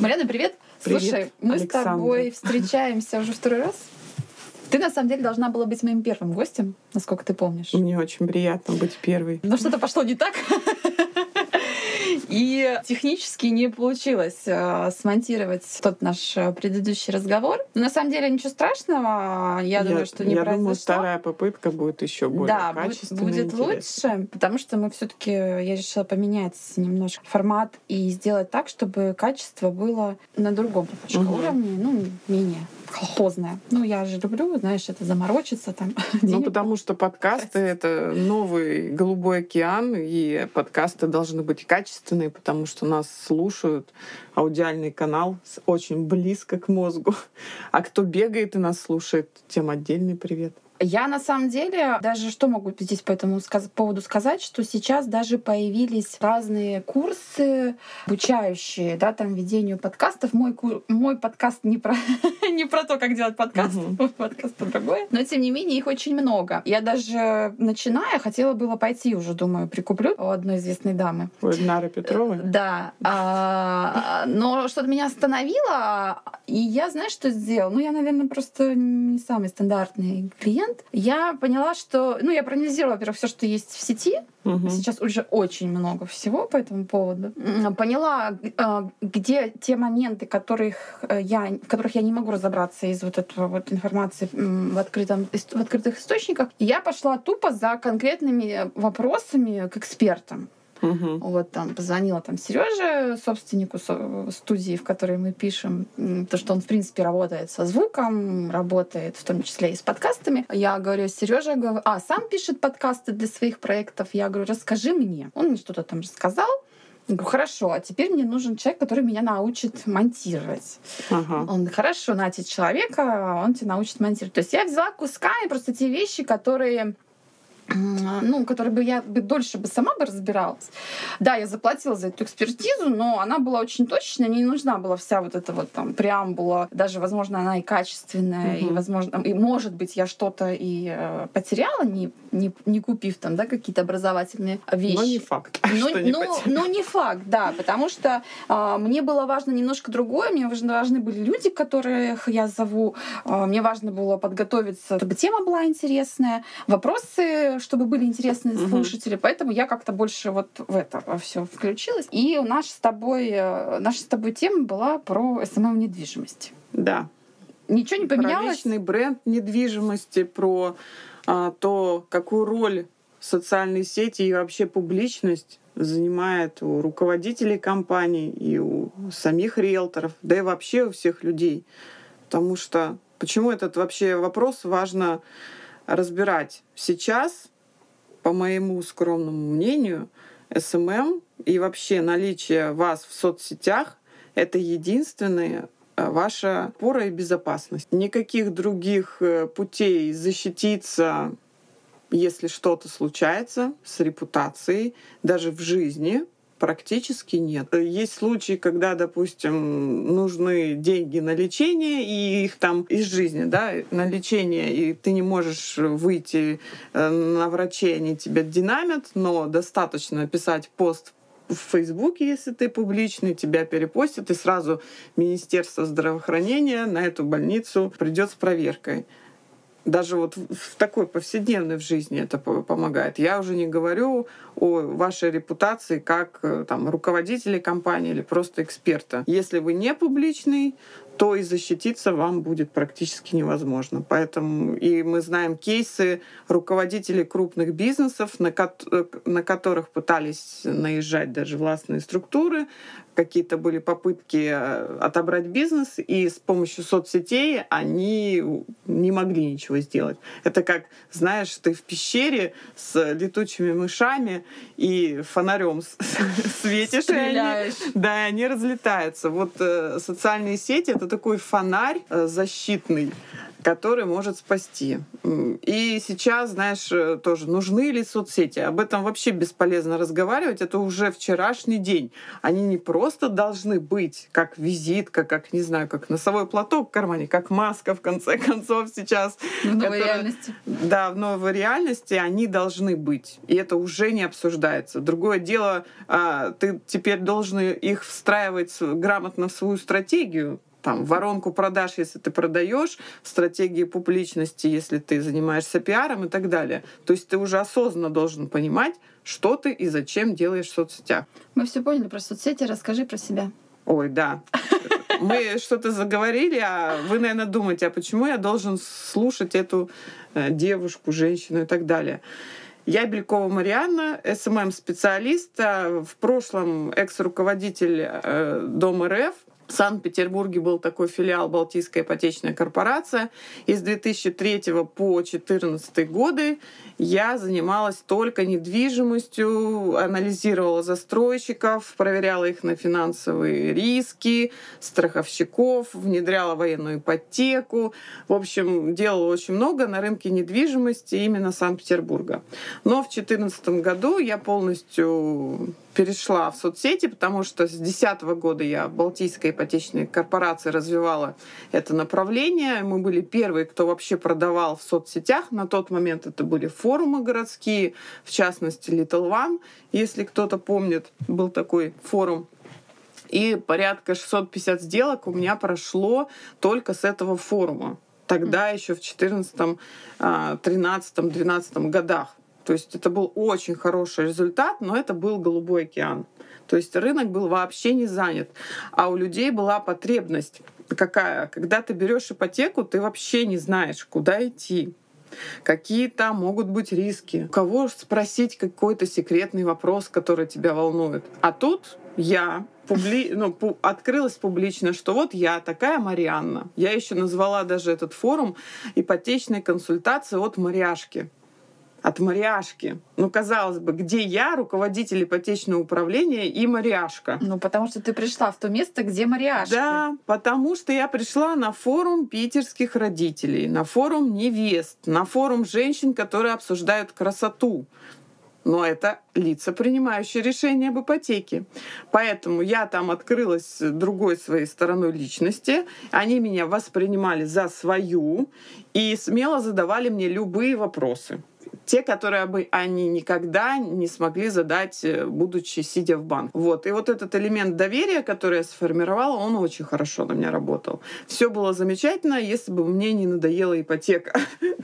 Марьяна, привет. Привет, Слушай, мы Александра. с тобой встречаемся уже второй раз. Ты на самом деле должна была быть моим первым гостем, насколько ты помнишь. Мне очень приятно быть первой. Но что-то пошло не так. И технически не получилось э, смонтировать тот наш э, предыдущий разговор. Но на самом деле ничего страшного. Я, думаю, что не я произошло. думаю, вторая попытка будет еще более да, будет, качественной будет интересной. лучше, потому что мы все-таки я решила поменять немножко формат и сделать так, чтобы качество было на другом Мгм. уровне, ну, менее колхозное. Ну, я же люблю, знаешь, это заморочиться там. Ну, потому что подкасты — это новый голубой океан, и подкасты должны быть качественные, потому что нас слушают. Аудиальный канал очень близко к мозгу. А кто бегает и нас слушает, тем отдельный привет. Я на самом деле даже что могу здесь по этому сказ- поводу сказать, что сейчас даже появились разные курсы обучающие, да, там ведению подкастов. Мой, ку- мой подкаст не про, не про то, как делать подкаст, Мгм. мой подкаст про другое. Но тем не менее их очень много. Я даже начиная хотела было пойти уже, думаю, прикуплю у одной известной дамы. У Эльнары Петровой. Да, а, но что-то меня остановило, и я, знаешь, что сделала? Ну, я, наверное, просто не самый стандартный клиент. Я поняла, что... Ну, я проанализировала, во-первых, все, что есть в сети. Мгм. Сейчас уже очень много всего по этому поводу. Поняла, а, где те моменты, которых э, я, в которых я не могу разобраться из вот этого вот информации в, открытом, в открытых источниках. Я пошла тупо за конкретными вопросами к экспертам. Мгм. Вот там позвонила там Сереже, собственнику со- студии, в которой мы пишем, то, что он, в принципе, работает со звуком, работает в том числе и с подкастами. Я говорю, Сережа, говорю, а, сам пишет подкасты для своих проектов. Я говорю, расскажи мне. Он мне что-то там рассказал. Я говорю, хорошо, а теперь мне нужен человек, который меня научит монтировать. Ага. Он, хорошо, найти человека, он тебя научит монтировать. То есть я взяла кусками просто те вещи, которые ну, которые бы я бы дольше бы сама бы разбиралась. Да, я заплатила за эту экспертизу, но она была очень точная, мне не нужна была вся вот эта вот там преамбула, даже, возможно, она и качественная, и, Мгм. возможно, и, может быть, я что-то и э, потеряла, не, не, не купив там, да, какие-то образовательные вещи. Но не факт, Ну, что не ну, потеряла. ну, не факт, да, потому что а, мне было важно немножко другое, мне важны, важны были люди, которых я зову, А, мне важно было подготовиться, чтобы тема была интересная, вопросы, чтобы были интересны Мгм. слушатели, поэтому я как-то больше вот в это все включилась. И наша с тобой, э, наша с тобой тема была про SMM недвижимости. Да. Ничего не Про поменялось? личный бренд недвижимости, про а, то, какую роль социальные сети и вообще публичность занимает у руководителей компаний и у самих риэлторов, да и вообще у всех людей. Потому что почему этот вообще вопрос важно разбирать сейчас, по моему скромному мнению, SMM и вообще наличие вас в соцсетях — это единственные э, ваша опора и безопасность. Никаких других э, путей защититься, если что-то случается с репутацией, даже в жизни, практически нет. Есть случаи, когда, допустим, нужны деньги на лечение, и их там из жизни, да, на лечение, и ты не можешь выйти э, на врачей, они тебя динамят, но достаточно написать пост в Фейсбуке, если ты публичный, тебя перепостят, и сразу Министерство здравоохранения на эту больницу придет с проверкой. Даже вот в такой повседневной в жизни это по- помогает. Я уже не говорю о вашей репутации как э, там, руководителя компании или просто эксперта. Если вы не публичный, то и защититься вам будет практически невозможно. Поэтому и мы знаем кейсы руководителей крупных бизнесов, на, кот- э, на которых пытались наезжать даже властные структуры, какие-то были попытки э, отобрать бизнес, и с помощью соцсетей они не могли ничего сделать. Это как, знаешь, ты в пещере с летучими мышами и фонарем светишь, и они- Стреляешь. да, и они разлетаются. Вот э, социальные сети — это такой фонарь э, защитный, который может спасти. И сейчас, знаешь, тоже нужны ли соцсети? Об этом вообще бесполезно разговаривать. Это уже вчерашний день. Они не просто должны быть как визитка, как, не знаю, как носовой платок в кармане, как маска, в конце концов, сейчас. В новой которая, реальности. Да, в новой реальности они должны быть. И это уже не обсуждается. Другое дело, а, ты теперь должен их встраивать грамотно в свою стратегию, там, воронку продаж, если ты продаешь, стратегии публичности, если ты занимаешься пиаром и так далее. То есть ты уже осознанно должен понимать, что ты и зачем делаешь в соцсетях. Мы все поняли про соцсети, расскажи про себя. Ой, да. Мы что-то заговорили, а вы, наверное, думаете, а почему я должен слушать эту э, девушку, женщину и так далее. Я Белькова Марианна, SMM-специалист, а в прошлом экс-руководитель э, Дома РФ, в Санкт-Петербурге был такой филиал Балтийская ипотечная корпорация. И с 2003 по 2014 годы я занималась только недвижимостью, анализировала застройщиков, проверяла их на финансовые риски, страховщиков, внедряла военную ипотеку. В общем, делала очень много на рынке недвижимости именно Санкт-Петербурга. Но в 2014 году я полностью перешла в соцсети, потому что с 2010 года я в Балтийской ипотечной корпорации развивала это направление. Мы были первые, кто вообще продавал в соцсетях. На тот момент это были форумы городские, в частности Little One, если кто-то помнит, был такой форум. И порядка 650 сделок у меня прошло только с этого форума. Тогда еще в 14, 13, 12 годах. То есть это был очень хороший результат, но это был голубой океан. То есть рынок был вообще не занят. А у людей была потребность какая? Когда ты берешь ипотеку, ты вообще не знаешь, куда идти какие там могут быть риски, у кого спросить какой-то секретный вопрос, который тебя волнует. А тут я публи... ну, пу... открылась публично, что вот я такая Марианна. Я еще назвала даже этот форум ипотечной консультации от Мариашки от Мариашки. Ну, казалось бы, где я, руководитель ипотечного управления и Мариашка? Ну, потому что ты пришла в то место, где Мариашка. Да, потому что я пришла на форум питерских родителей, на форум невест, на форум женщин, которые обсуждают красоту но это лица, принимающие решения об ипотеке. Поэтому я там открылась другой своей стороной личности. Они меня воспринимали за свою и смело задавали мне любые вопросы те, которые бы они никогда не смогли задать, э, будучи сидя в банк. Вот. И вот этот элемент доверия, который я сформировала, он очень хорошо на меня работал. Все было замечательно, если бы мне не надоела ипотека.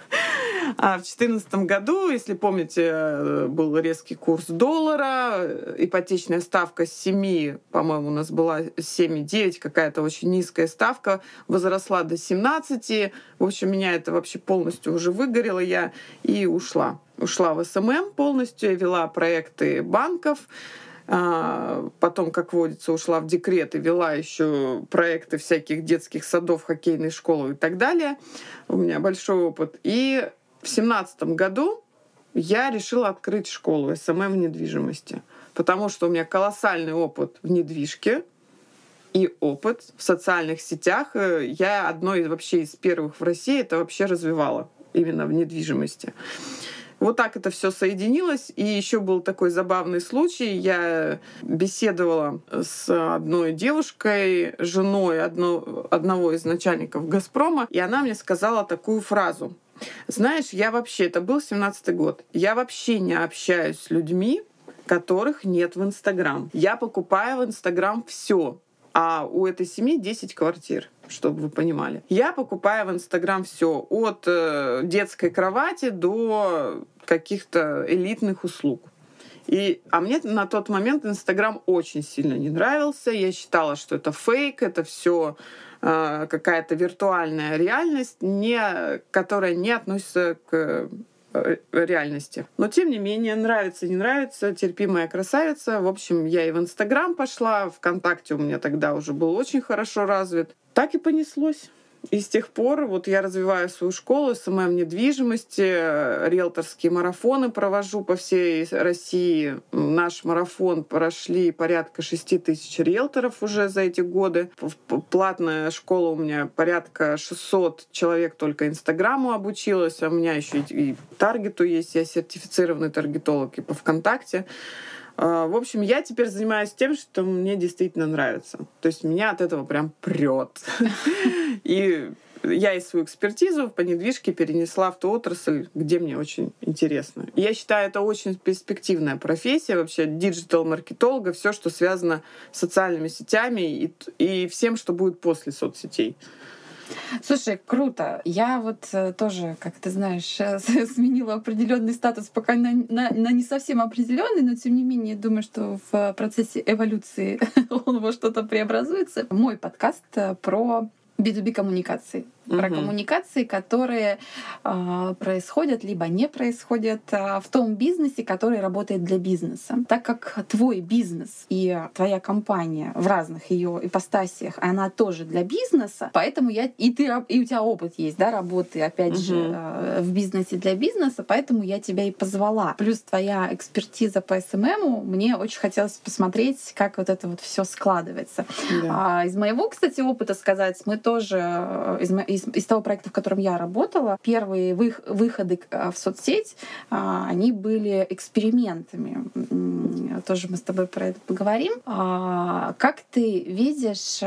А в 2014 году, если помните, э, был резкий курс доллара, ипотечная ставка с 7, по-моему, у нас была 7,9, какая-то очень низкая ставка, возросла до 17. В общем, меня это вообще полностью уже выгорело, я и ушла. Ушла в SMM полностью, я вела проекты банков, а, Потом, как водится, ушла в декрет и вела еще проекты всяких детских садов, хоккейной школы и так далее. У меня большой опыт. И в семнадцатом году я решила открыть школу SMM в недвижимости, потому что у меня колоссальный опыт в недвижке и опыт в социальных сетях. Я одной вообще из первых в России это вообще развивала именно в недвижимости. Вот так это все соединилось. И еще был такой забавный случай. Я беседовала с одной девушкой, женой одно, одного из начальников «Газпрома», и она мне сказала такую фразу. Знаешь, я вообще, это был 17-й год, я вообще не общаюсь с людьми, которых нет в Инстаграм. Я покупаю в Инстаграм все, а у этой семьи 10 квартир чтобы вы понимали. Я покупаю в Инстаграм все от э, детской кровати до каких-то элитных услуг. И, а мне на тот момент Инстаграм очень сильно не нравился. Я считала, что это фейк, это все э, какая-то виртуальная реальность, не, которая не относится к реальности. Но тем не менее, нравится, не нравится, терпи, моя красавица. В общем, я и в Инстаграм пошла, ВКонтакте у меня тогда уже был очень хорошо развит. Так и понеслось. И с тех пор вот я развиваю свою школу SMM недвижимости, риэлторские марафоны провожу по всей России. Наш марафон прошли порядка 6 тысяч риэлторов уже за эти годы. Платная школа у меня порядка 600 человек только Инстаграму обучилась, а у меня еще и таргету есть, я сертифицированный таргетолог и по ВКонтакте. А, в общем, я теперь занимаюсь тем, что мне действительно нравится. То есть меня от этого прям прет. И я и свою экспертизу по недвижке перенесла в ту отрасль, где мне очень интересно. Я считаю, это очень перспективная профессия вообще диджитал-маркетолога, все, что связано с социальными сетями и, и всем, что будет после соцсетей. Слушай, круто. Я вот э, тоже, как ты знаешь, сменила определенный статус, пока на, на, на не совсем определенный, но тем не менее думаю, что в процессе эволюции он во что-то преобразуется. Мой подкаст э, про B2B коммуникации про угу. коммуникации, которые э, происходят либо не происходят э, в том бизнесе, который работает для бизнеса. Так как твой бизнес и твоя компания в разных ее ипостасиях, она тоже для бизнеса, поэтому я и ты и у тебя опыт есть, да, работы, опять угу. же, э, в бизнесе для бизнеса, поэтому я тебя и позвала. Плюс твоя экспертиза по СММу, мне очень хотелось посмотреть, как вот это вот все складывается. Да. А, из моего, кстати, опыта сказать, мы тоже из, из из, из того проекта, в котором я работала, первые вы, выходы а, в соцсеть, а, они были экспериментами. Тоже мы с тобой про это поговорим. А, как ты видишь,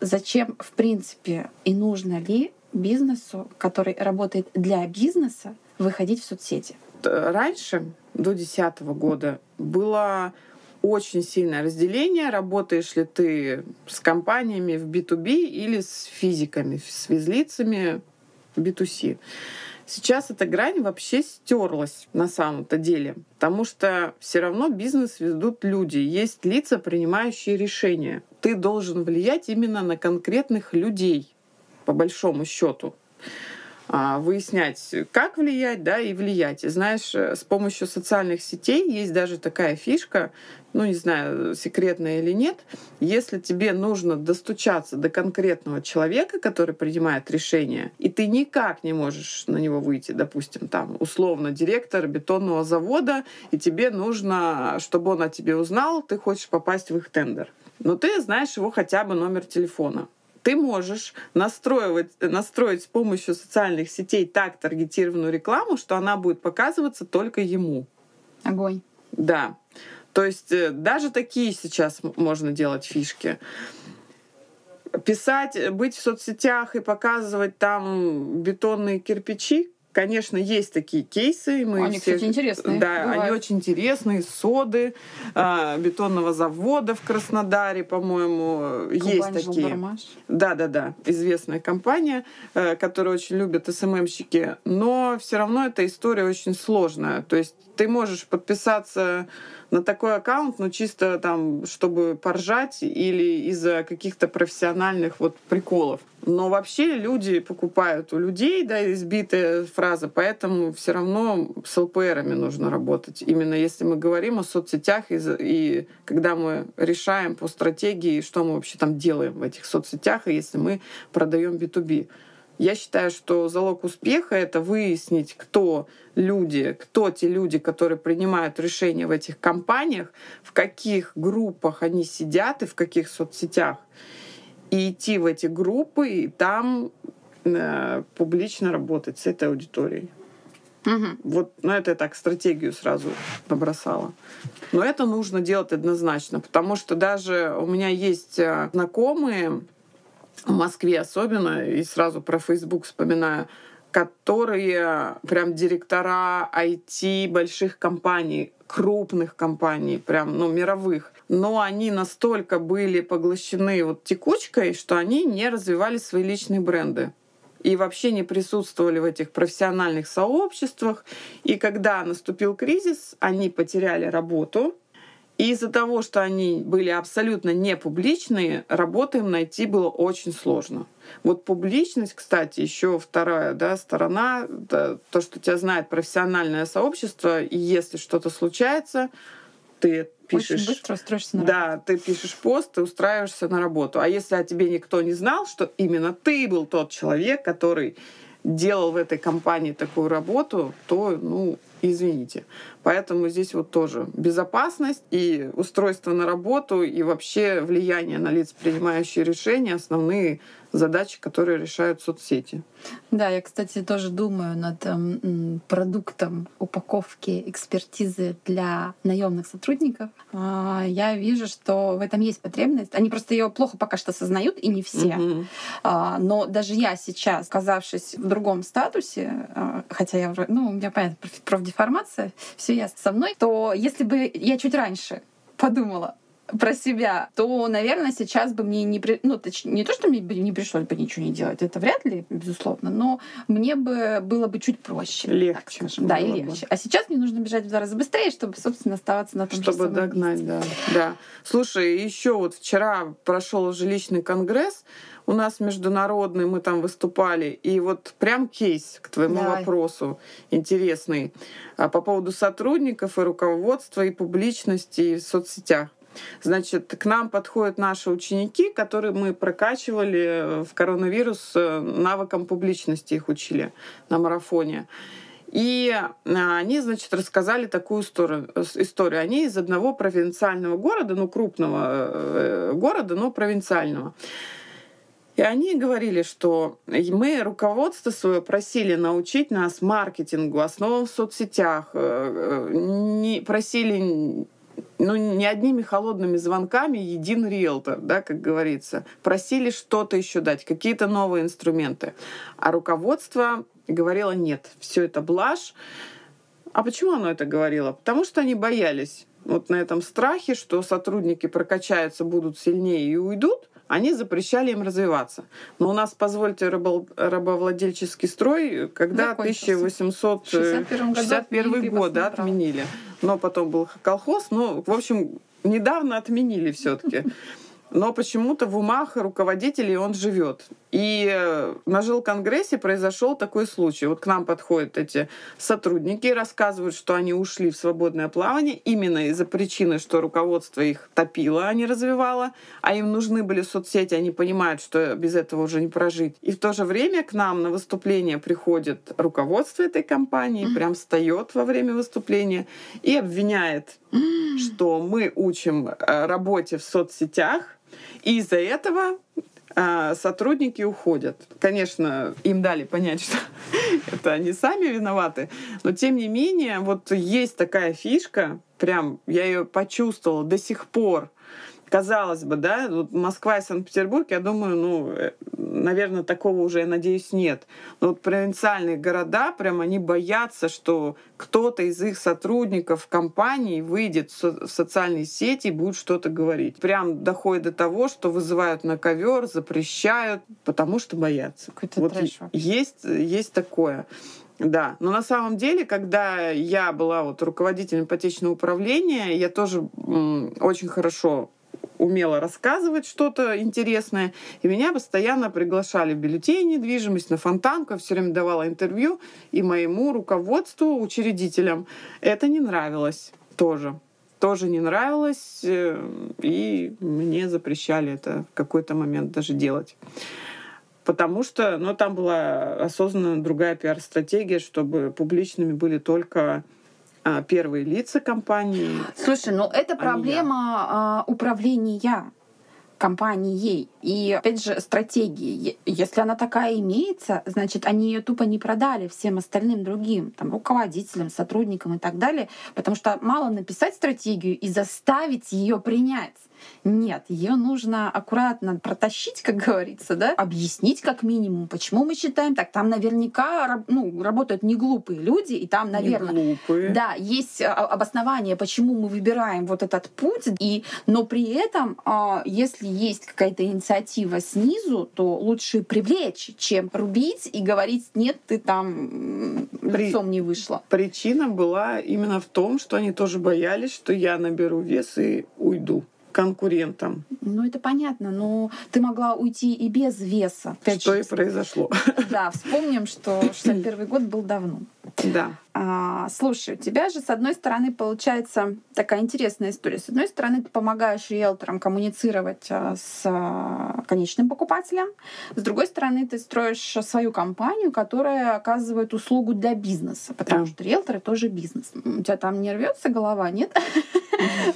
зачем, в принципе, и нужно ли бизнесу, который работает для бизнеса, выходить в соцсети? Раньше, до 2010 года, было очень сильное разделение, работаешь ли ты с компаниями в B2B или с физиками, с физлицами B2C. Сейчас эта грань вообще стерлась на самом-то деле, потому что все равно бизнес ведут люди, есть лица, принимающие решения. Ты должен влиять именно на конкретных людей, по большому счету. А, выяснять, как влиять, да, и влиять. И знаешь, э, с помощью социальных сетей есть даже такая фишка, ну, не знаю, секретная или нет, если тебе нужно достучаться до конкретного человека, который принимает решение, и ты никак не можешь на него выйти, допустим, там, условно, директор бетонного завода, и тебе нужно, чтобы он о тебе узнал, ты хочешь попасть в их тендер. Но ты знаешь его хотя бы номер телефона ты можешь настроить, настроить с помощью социальных сетей так таргетированную рекламу, что она будет показываться только ему. Огонь. Да. То есть э, даже такие сейчас можно делать фишки. Писать, быть в соцсетях и показывать там бетонные кирпичи, Конечно, есть такие кейсы. Мы они, все, кстати, интересные. Да, бывают. они очень интересные. Соды, э, бетонного завода в Краснодаре, по-моему, есть такие. Бармаш. Да, да, да. Известная компания, э, которую очень любят СММщики. Но все равно эта история очень сложная. То есть ты можешь подписаться на такой аккаунт, ну чисто там, чтобы поржать или из-за каких-то профессиональных вот приколов. Но вообще люди покупают у людей, да, избитая фраза, поэтому все равно с ЛПРами нужно работать. Именно если мы говорим о соцсетях и, и когда мы решаем по стратегии, что мы вообще там делаем в этих соцсетях, и если мы продаем B2B. Я считаю, что залог успеха — это выяснить, кто люди, кто те люди, которые принимают решения в этих компаниях, в каких группах они сидят и в каких соцсетях. И идти в эти группы и там э, публично работать с этой аудиторией. Угу. Вот, ну это я так стратегию сразу набросала. Но это нужно делать однозначно, потому что даже у меня есть э, знакомые, в Москве особенно, и сразу про Facebook вспоминаю, которые прям директора IT больших компаний, крупных компаний, прям, ну, мировых. Но они настолько были поглощены вот текучкой, что они не развивали свои личные бренды и вообще не присутствовали в этих профессиональных сообществах. И когда наступил кризис, они потеряли работу, и из-за того, что они были абсолютно не публичные, работы им найти было очень сложно. Вот публичность, кстати, еще вторая да, сторона, да, то, что тебя знает профессиональное сообщество, и если что-то случается, ты пишешь... Очень быстро устроишься на работу. Да, ты пишешь пост, ты устраиваешься на работу. А если о тебе никто не знал, что именно ты был тот человек, который делал в этой компании такую работу, то, ну, извините. Поэтому здесь вот тоже безопасность и устройство на работу и вообще влияние на лиц, принимающие решения, основные задачи, которые решают соцсети. Да, я, кстати, тоже думаю над э, продуктом упаковки экспертизы для наемных сотрудников. Э, я вижу, что в этом есть потребность. Они просто ее плохо пока что осознают, и не все. Угу. Э, но даже я сейчас, оказавшись в другом статусе, э, хотя я уже, ну, у меня понятно, профдеформация, все ясно со мной, то если бы я чуть раньше подумала, про себя, то, наверное, сейчас бы мне не... При... Ну, точнее, не то, что мне бы не пришлось бы ничего не делать, это вряд ли, безусловно, но мне бы было бы чуть проще. Легче. Да, и легче. Бы. А сейчас мне нужно бежать в два раза быстрее, чтобы, собственно, оставаться на том Чтобы догнать, да. да. Слушай, еще вот вчера прошел жилищный конгресс, у нас международный, мы там выступали, и вот прям кейс к твоему Давай. вопросу интересный а, по поводу сотрудников и руководства, и публичности в соцсетях. Значит, к нам подходят наши ученики, которые мы прокачивали в коронавирус э, навыкам публичности, их учили на марафоне. И а, они, значит, рассказали такую историю. историю. Они из одного провинциального города, ну, крупного э, города, но провинциального. И они говорили, что мы руководство свое просили научить нас маркетингу, основам в соцсетях, э, не, просили ну, не одними холодными звонками един риэлтор, да, как говорится. Просили что-то еще дать, какие-то новые инструменты. А руководство говорило, нет, все это блажь. А почему оно это говорило? Потому что они боялись вот на этом страхе, что сотрудники прокачаются, будут сильнее и уйдут, они запрещали им развиваться. Но у нас, позвольте, рабовладельческий строй, когда 1861 год да, отменили. Но потом был колхоз, ну, в общем, недавно отменили все-таки но почему-то в умах руководителей он живет. И э, на жилконгрессе произошел такой случай. Вот к нам подходят эти сотрудники и рассказывают, что они ушли в свободное плавание именно из-за причины, что руководство их топило, а не развивало, а им нужны были соцсети, они понимают, что без этого уже не прожить. И в то же время к нам на выступление приходит руководство этой компании, прям встает во время выступления и обвиняет, что мы учим э, работе в соцсетях, и из-за этого а, сотрудники уходят. Конечно, им дали понять, что это они сами виноваты, но тем не менее, вот есть такая фишка, прям я ее почувствовала до сих пор, казалось бы, да, вот Москва и Санкт-Петербург, я думаю, ну, э, наверное, такого уже, я надеюсь, нет. Но вот провинциальные города, прям они боятся, что кто-то из их сотрудников компании выйдет в социальные сети и будет что-то говорить. Прям доходит до того, что вызывают на ковер, запрещают, потому что боятся. Какой-то вот трэш есть, есть такое. Да, но на самом деле, когда я была вот руководителем ипотечного управления, я тоже очень хорошо умела рассказывать что-то интересное. И меня постоянно приглашали в бюллетени недвижимость, на фонтанку. Я все время давала интервью. И моему руководству, учредителям, это не нравилось тоже. Тоже не нравилось. Э, и мне запрещали это в какой-то момент даже делать потому что ну, там была осознанно другая пиар-стратегия, чтобы публичными были только первые лица компании. Слушай, ну это проблема а, управления компанией. И, опять же, стратегии. Если она такая имеется, значит, они ее тупо не продали всем остальным другим, там, руководителям, сотрудникам и так далее, потому что мало написать стратегию и заставить ее принять. Нет, ее нужно аккуратно протащить, как говорится, да, объяснить как минимум, почему мы считаем так. Там наверняка ну, работают не глупые люди, и там, наверное, не глупые. да, есть а, обоснование, почему мы выбираем вот этот путь. И, но при этом, а, если есть какая-то инициатива снизу, то лучше привлечь, чем рубить и говорить, нет, ты там лицом не вышла. Причина была именно в том, что они тоже боялись, что я наберу вес и уйду конкурентам. Ну, это понятно, но ты могла уйти и без веса. Что и произошло. Да, вспомним, что 61 год был давно. Да. А, слушай, у тебя же, с одной стороны, получается такая интересная история. С одной стороны, ты помогаешь риэлторам коммуницировать а, с а, конечным покупателем. С другой стороны, ты строишь свою компанию, которая оказывает услугу для бизнеса, потому да. что риэлторы тоже бизнес. У тебя там не рвется голова, нет?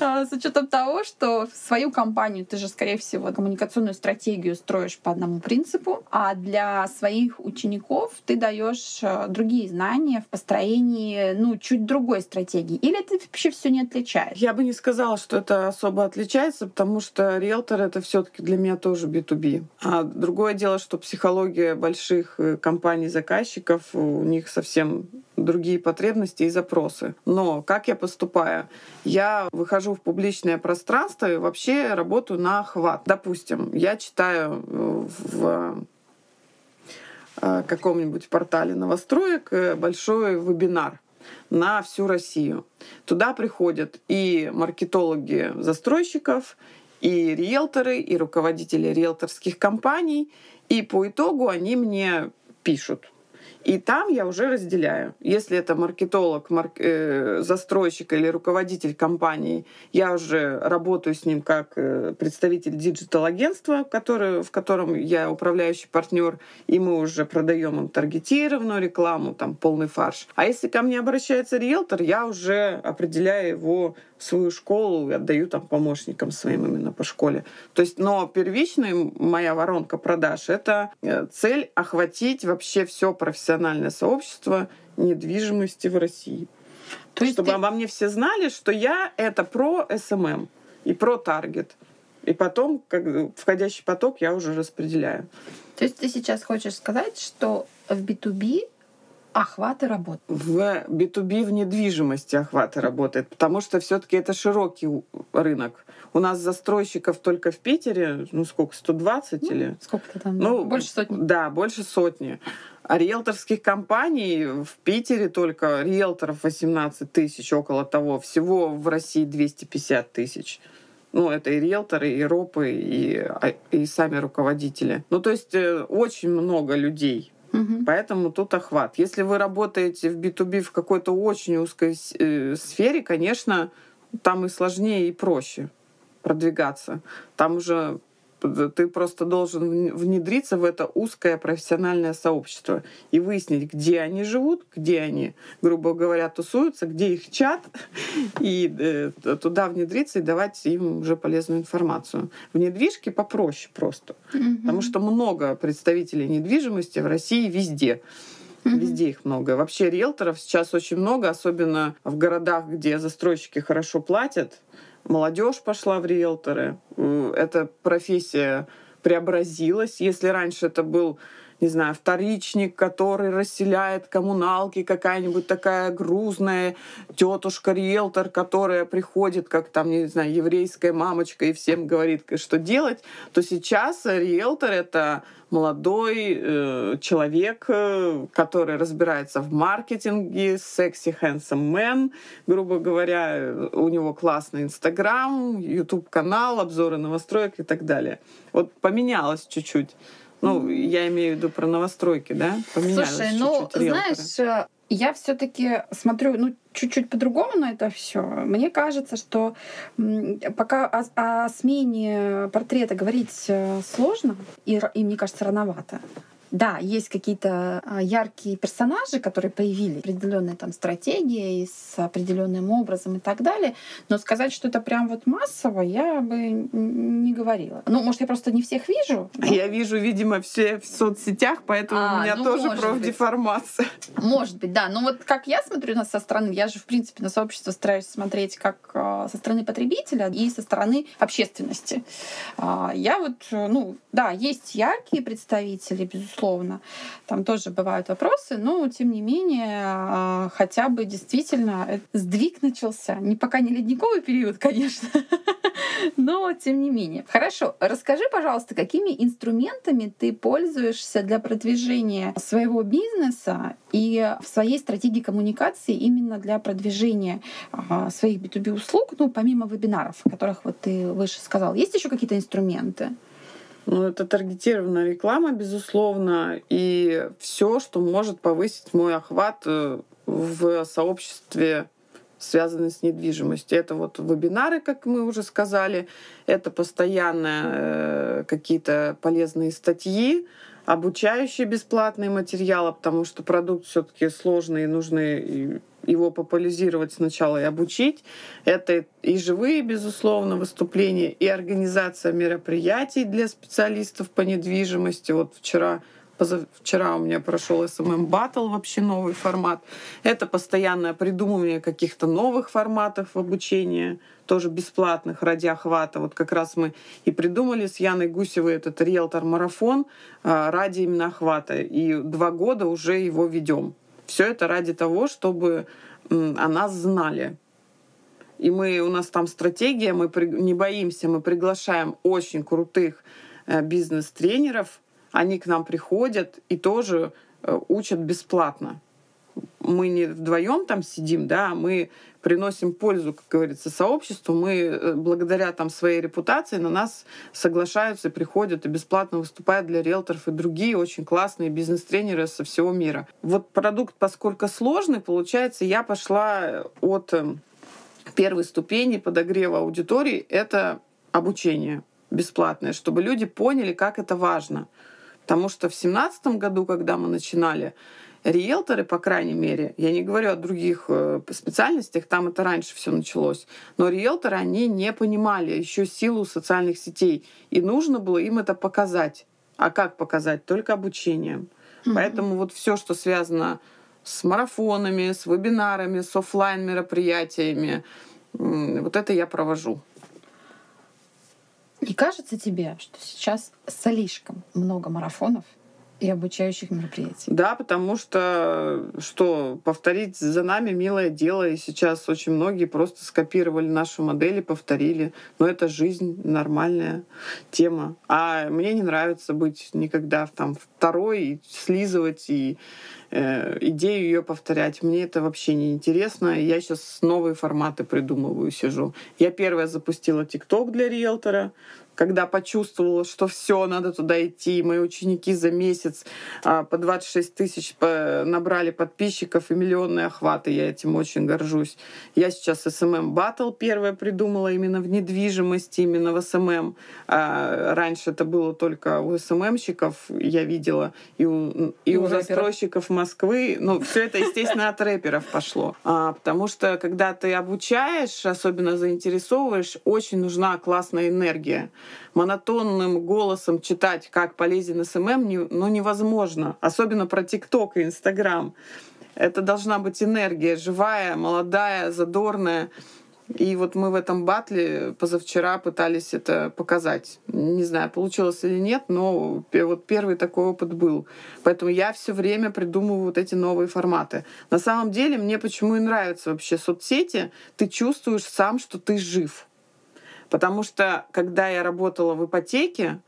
А, с учетом того, что свою компанию ты же, скорее всего, коммуникационную стратегию строишь по одному принципу, а для своих учеников ты даешь другие знания в построении, ну, чуть другой стратегии. Или это вообще все не отличает? Я бы не сказала, что это особо отличается, потому что риэлтор это все-таки для меня тоже B2B. А другое дело, что психология больших э, компаний-заказчиков, у них совсем другие потребности и запросы. Но как я поступаю? Я выхожу в публичное пространство и вообще работаю на охват. Допустим, я читаю э, в каком-нибудь портале новостроек э, большой вебинар на всю Россию. Туда приходят и маркетологи застройщиков, и риэлторы, и руководители риэлторских компаний. И по итогу они мне пишут. И там я уже разделяю. Если это маркетолог, марк, э, застройщик или руководитель компании, я уже работаю с ним как э, представитель digital-агентства, который, в котором я управляющий партнер, и мы уже продаем им таргетированную рекламу, там полный фарш. А если ко мне обращается риэлтор, я уже определяю его в свою школу и отдаю там помощникам своим именно по школе. То есть, но первичная моя воронка продаж — это э, цель охватить вообще все профессиональное сообщество недвижимости в России. То есть Чтобы ты... обо мне все знали, что я — это про SMM и про таргет. И потом, как входящий поток, я уже распределяю. То есть ты сейчас хочешь сказать, что в B2B охваты работают? В B2B в недвижимости охваты работают, потому что все таки это широкий рынок. У нас застройщиков только в Питере, ну сколько, 120 ну, или? Сколько там? Ну, больше сотни. Да, больше сотни. А риэлторских компаний в Питере только риэлторов 18 тысяч, около того. Всего в России 250 тысяч. Ну, это и риэлторы, и ропы, и, а, и сами руководители. Ну, то есть э, очень много людей Угу. Поэтому тут охват. Если вы работаете в B2B в какой-то очень узкой э, сфере, конечно, там и сложнее, и проще продвигаться. Там уже ты просто должен внедриться в это узкое профессиональное сообщество и выяснить, где они живут, где они, грубо говоря, тусуются, где их чат, и э, туда внедриться и давать им уже полезную информацию. В недвижке попроще просто, mm-hmm. потому что много представителей недвижимости в России везде. Mm-hmm. Везде их много. Вообще риэлторов сейчас очень много, особенно в городах, где застройщики хорошо платят молодежь пошла в риэлторы. Эта профессия преобразилась. Если раньше это был не знаю, вторичник, который расселяет коммуналки, какая-нибудь такая грузная тетушка-риэлтор, которая приходит, как там, не знаю, еврейская мамочка и всем говорит, что делать, то сейчас риэлтор — это молодой э, человек, э, который разбирается в маркетинге, секси handsome man, грубо говоря, у него классный Инстаграм, YouTube-канал, обзоры новостроек и так далее. Вот поменялось чуть-чуть. Ну, я имею в виду про новостройки, да? Поменялось Слушай, ну, знаешь, э, я все-таки смотрю, ну, чуть-чуть по-другому на это все. Мне кажется, что пока о, о смене портрета говорить э, сложно, и, и мне кажется, рановато. Да, есть какие-то а, яркие персонажи, которые появились, определенная там стратегия с определенным образом и так далее, но сказать, что это прям вот массово, я бы не говорила. Ну, может, я просто не всех вижу. Но... Я вижу, видимо, все в соцсетях, поэтому а, у меня ну, тоже профдеформация. Может быть, да. Но вот как я смотрю на со стороны, я же, в принципе, на сообщество стараюсь смотреть как а, со стороны потребителя и со стороны общественности. А, я вот, ну, да, есть яркие представители, безусловно, безусловно. Там тоже бывают вопросы, но тем не менее а, хотя бы действительно сдвиг начался. Не пока не ледниковый период, конечно, но тем не менее. Хорошо, расскажи, пожалуйста, какими инструментами ты пользуешься для продвижения своего бизнеса и в своей стратегии коммуникации именно для продвижения а, своих B2B услуг, ну, помимо вебинаров, о которых вот ты выше сказал. Есть еще какие-то инструменты? Ну, это таргетированная реклама, безусловно, и все, что может повысить мой охват э, в сообществе связанные с недвижимостью. Это вот вебинары, как мы уже сказали, это постоянно э, какие-то полезные статьи, обучающие бесплатные материалы, потому что продукт все-таки сложный, и нужно его популяризировать сначала и обучить. Это и живые, безусловно, выступления, и организация мероприятий для специалистов по недвижимости. Вот вчера Позавчера у меня прошел SMM Battle, вообще новый формат. Это постоянное придумывание каких-то новых форматов обучения, тоже бесплатных ради охвата. Вот как раз мы и придумали с Яной Гусевой этот риэлтор-марафон а, ради именно охвата. И два года уже его ведем. Все это ради того, чтобы о нас знали. И мы, у нас там стратегия, мы не боимся, мы приглашаем очень крутых э, бизнес-тренеров, они к нам приходят и тоже э, учат бесплатно. Мы не вдвоем там сидим, да, мы приносим пользу, как говорится, сообществу. Мы э, благодаря там своей репутации на нас соглашаются приходят и бесплатно выступают для риэлторов и другие очень классные бизнес-тренеры со всего мира. Вот продукт, поскольку сложный, получается, я пошла от э, первой ступени подогрева аудитории — это обучение бесплатное, чтобы люди поняли, как это важно — Потому что в семнадцатом году, когда мы начинали, риэлторы, по крайней мере, я не говорю о других э, специальностях, там это раньше все началось, но риэлторы, они не понимали еще силу социальных сетей, и нужно было им это показать. А как показать? Только обучением. Mm-hmm. Поэтому вот все, что связано с марафонами, с вебинарами, с офлайн мероприятиями, вот это я провожу. Не кажется тебе, что сейчас слишком много марафонов и обучающих мероприятий. Да, потому что, что повторить за нами милое дело, и сейчас очень многие просто скопировали нашу модель и повторили. Но это жизнь, нормальная тема. А мне не нравится быть никогда там второй, и слизывать и э, идею ее повторять. Мне это вообще не интересно. Я сейчас новые форматы придумываю, сижу. Я первая запустила ТикТок для риэлтора когда почувствовала, что все, надо туда идти. Мои ученики за месяц а, по 26 тысяч набрали подписчиков и миллионные охваты. Я этим очень горжусь. Я сейчас SMM Battle первое придумала именно в недвижимости, именно в SMM. А, раньше это было только у SMM-щиков, я видела, и у, и, и у, у застройщиков Москвы. Ну, все это, естественно, от рэперов пошло. А, потому что, когда ты обучаешь, особенно заинтересовываешь, очень нужна классная энергия монотонным голосом читать, как полезен SMM, не, ну, невозможно. Особенно про ТикТок и Инстаграм. Это должна быть энергия живая, молодая, задорная. И вот мы в этом батле позавчера пытались это показать. Не знаю, получилось или нет, но вот первый такой опыт был. Поэтому я все время придумываю вот эти новые форматы. На самом деле мне почему и нравятся вообще соцсети. Ты чувствуешь сам, что ты жив. Потому что, когда я работала в ипотеке,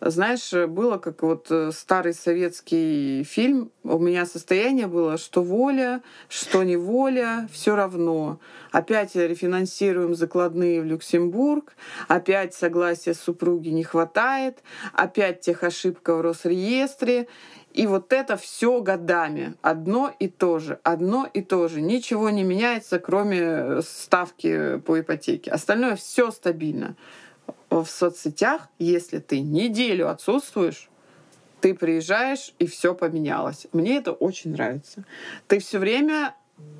знаешь, было как вот э, старый советский фильм. У меня состояние было, что воля, что не воля, все равно. Опять рефинансируем закладные в Люксембург, опять согласия супруги не хватает, опять тех ошибка в Росреестре. И вот это все годами. Одно и то же. Одно и то же. Ничего не меняется, кроме э, ставки по ипотеке. Остальное все стабильно. В соцсетях, если ты неделю отсутствуешь, ты приезжаешь, и все поменялось. Мне это очень нравится. Ты все время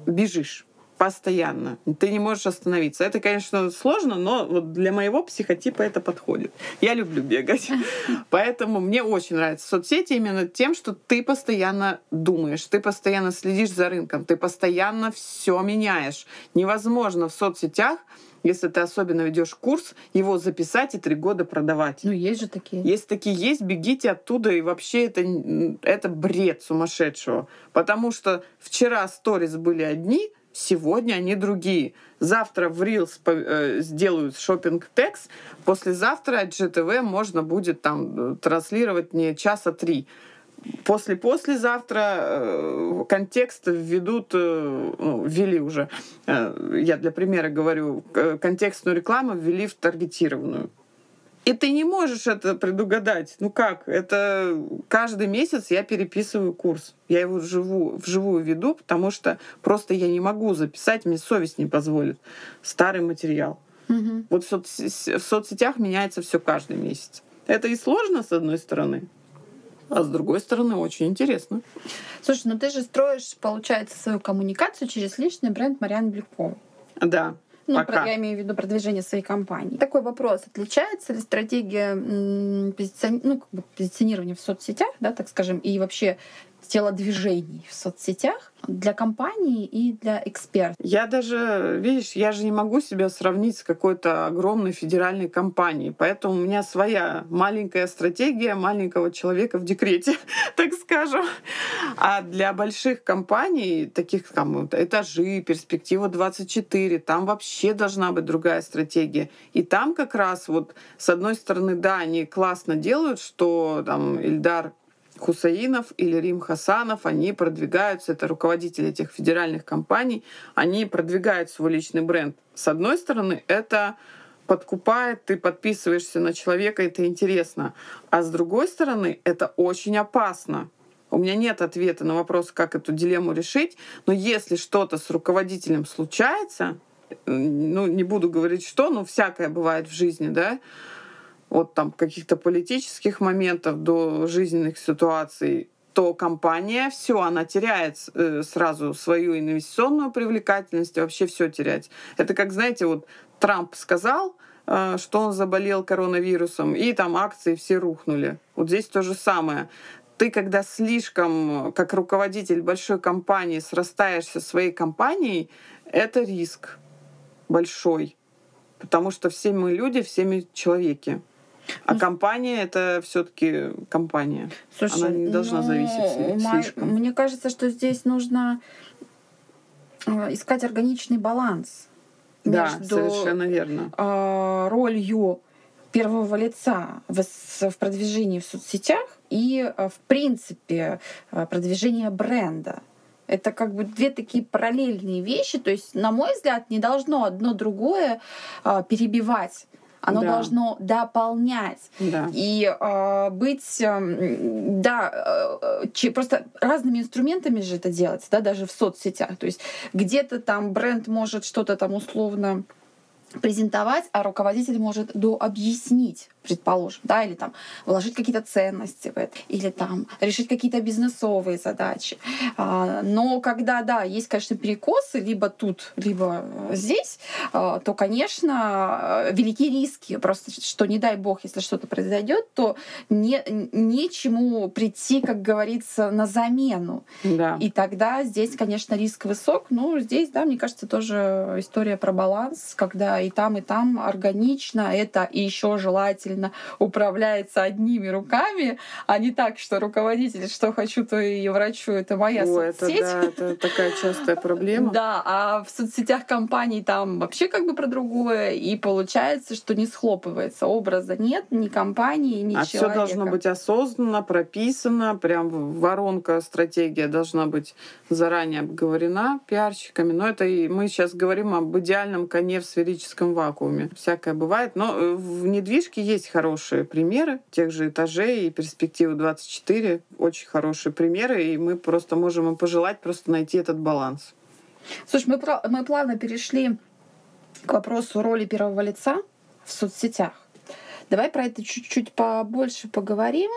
бежишь постоянно. Ты не можешь остановиться. Это, конечно, сложно, но вот для моего психотипа это подходит. Я люблю бегать. Поэтому мне очень нравятся соцсети именно тем, что ты постоянно думаешь, ты постоянно следишь за рынком, ты постоянно все меняешь. Невозможно в соцсетях если ты особенно ведешь курс, его записать и три года продавать. Ну, есть же такие. Есть такие есть, бегите оттуда, и вообще это, это бред сумасшедшего. Потому что вчера сторис были одни, Сегодня они другие. Завтра в Reels э, сделают шопинг текст, послезавтра от GTV можно будет там э, транслировать не часа три. После-послезавтра э, контекст введут, ну, ввели уже, я для примера говорю, контекстную рекламу ввели в таргетированную. И ты не можешь это предугадать. Ну как? Это каждый месяц я переписываю курс. Я его вживую, вживую веду, потому что просто я не могу записать, мне совесть не позволит старый материал. Мгм. Вот в, соц- в соцсетях меняется все каждый месяц. Это и сложно, с одной стороны, а с другой стороны, очень интересно. Слушай, ну ты же строишь, получается, свою коммуникацию через личный бренд Марианы Блюковой. Да. Ну, Пока. про- я имею в виду продвижение своей компании. Такой вопрос. Отличается ли стратегия позицион- ну, как бы позиционирования в соцсетях, да, так скажем, и вообще телодвижений в соцсетях для компании и для экспертов? Я даже, видишь, я же не могу себя сравнить с какой-то огромной федеральной компанией. Поэтому у меня своя маленькая стратегия маленького человека в декрете, так скажем. А для больших компаний, таких там этажи, перспектива 24, там вообще должна быть другая стратегия. И там как раз вот с одной стороны, да, они классно делают, что там Ильдар Хусаинов или Рим Хасанов, они продвигаются, это руководители этих федеральных компаний, они продвигают свой личный бренд. С одной стороны, это подкупает, ты подписываешься на человека, это интересно. А с другой стороны, это очень опасно. У меня нет ответа на вопрос, как эту дилемму решить, но если что-то с руководителем случается, ну, не буду говорить что, но всякое бывает в жизни, да, от там каких-то политических моментов до жизненных ситуаций, то компания все, она теряет э, сразу свою инвестиционную привлекательность, вообще все терять. Это как, знаете, вот Трамп сказал, э, что он заболел коронавирусом, и там акции все рухнули. Вот здесь то же самое. Ты, когда слишком, как руководитель большой компании, срастаешься своей компанией, это риск большой. Потому что все мы люди, все мы человеки. А компания это все-таки компания. Слушай, Она не должна ну, зависеть слишком. Мне кажется, что здесь нужно э, искать органичный баланс Да, между совершенно верно. э, ролью первого лица в, в продвижении в соцсетях и, э, в принципе, э, продвижение бренда. Это как бы две такие параллельные вещи. То есть, на мой взгляд, не должно одно другое э, перебивать. Оно Да. должно дополнять. Да. И э, быть, эм, да, э, че- просто разными инструментами же это делается, да, даже в соцсетях. То есть где-то там бренд может что-то там условно презентовать, а руководитель может дообъяснить, предположим, да, или там вложить какие-то ценности в это, или там решить какие-то бизнесовые задачи. А, Но когда, да, есть, конечно, перекосы, либо тут, либо э, здесь, а, то, конечно, э, велики риски. Просто что, не дай бог, если что-то произойдет, то не, нечему прийти, как говорится, на замену. Да. И тогда здесь, конечно, риск высок. Но здесь, да, мне кажется, тоже история про баланс, когда и там, и там органично это и еще желательно управляется одними руками, а не так, что руководитель, что хочу, то и врачу, это моя О, это, соцсеть. да, это такая частая проблема. Да, а в соцсетях компаний там вообще как бы про другое, и получается, что не схлопывается. Образа нет ни компании, ни А все человека. должно быть осознанно, прописано, прям воронка, стратегия должна быть заранее обговорена пиарщиками. Но это и мы сейчас говорим об идеальном коне в сферическом вакууме. Всякое бывает. Но э, в недвижке есть хорошие примеры тех же этажей и перспективы 24. Очень хорошие примеры, и мы просто можем им пожелать просто найти этот баланс. Слушай, мы, про- мы плавно перешли к вопросу роли первого лица в соцсетях. Давай про это чуть-чуть побольше поговорим.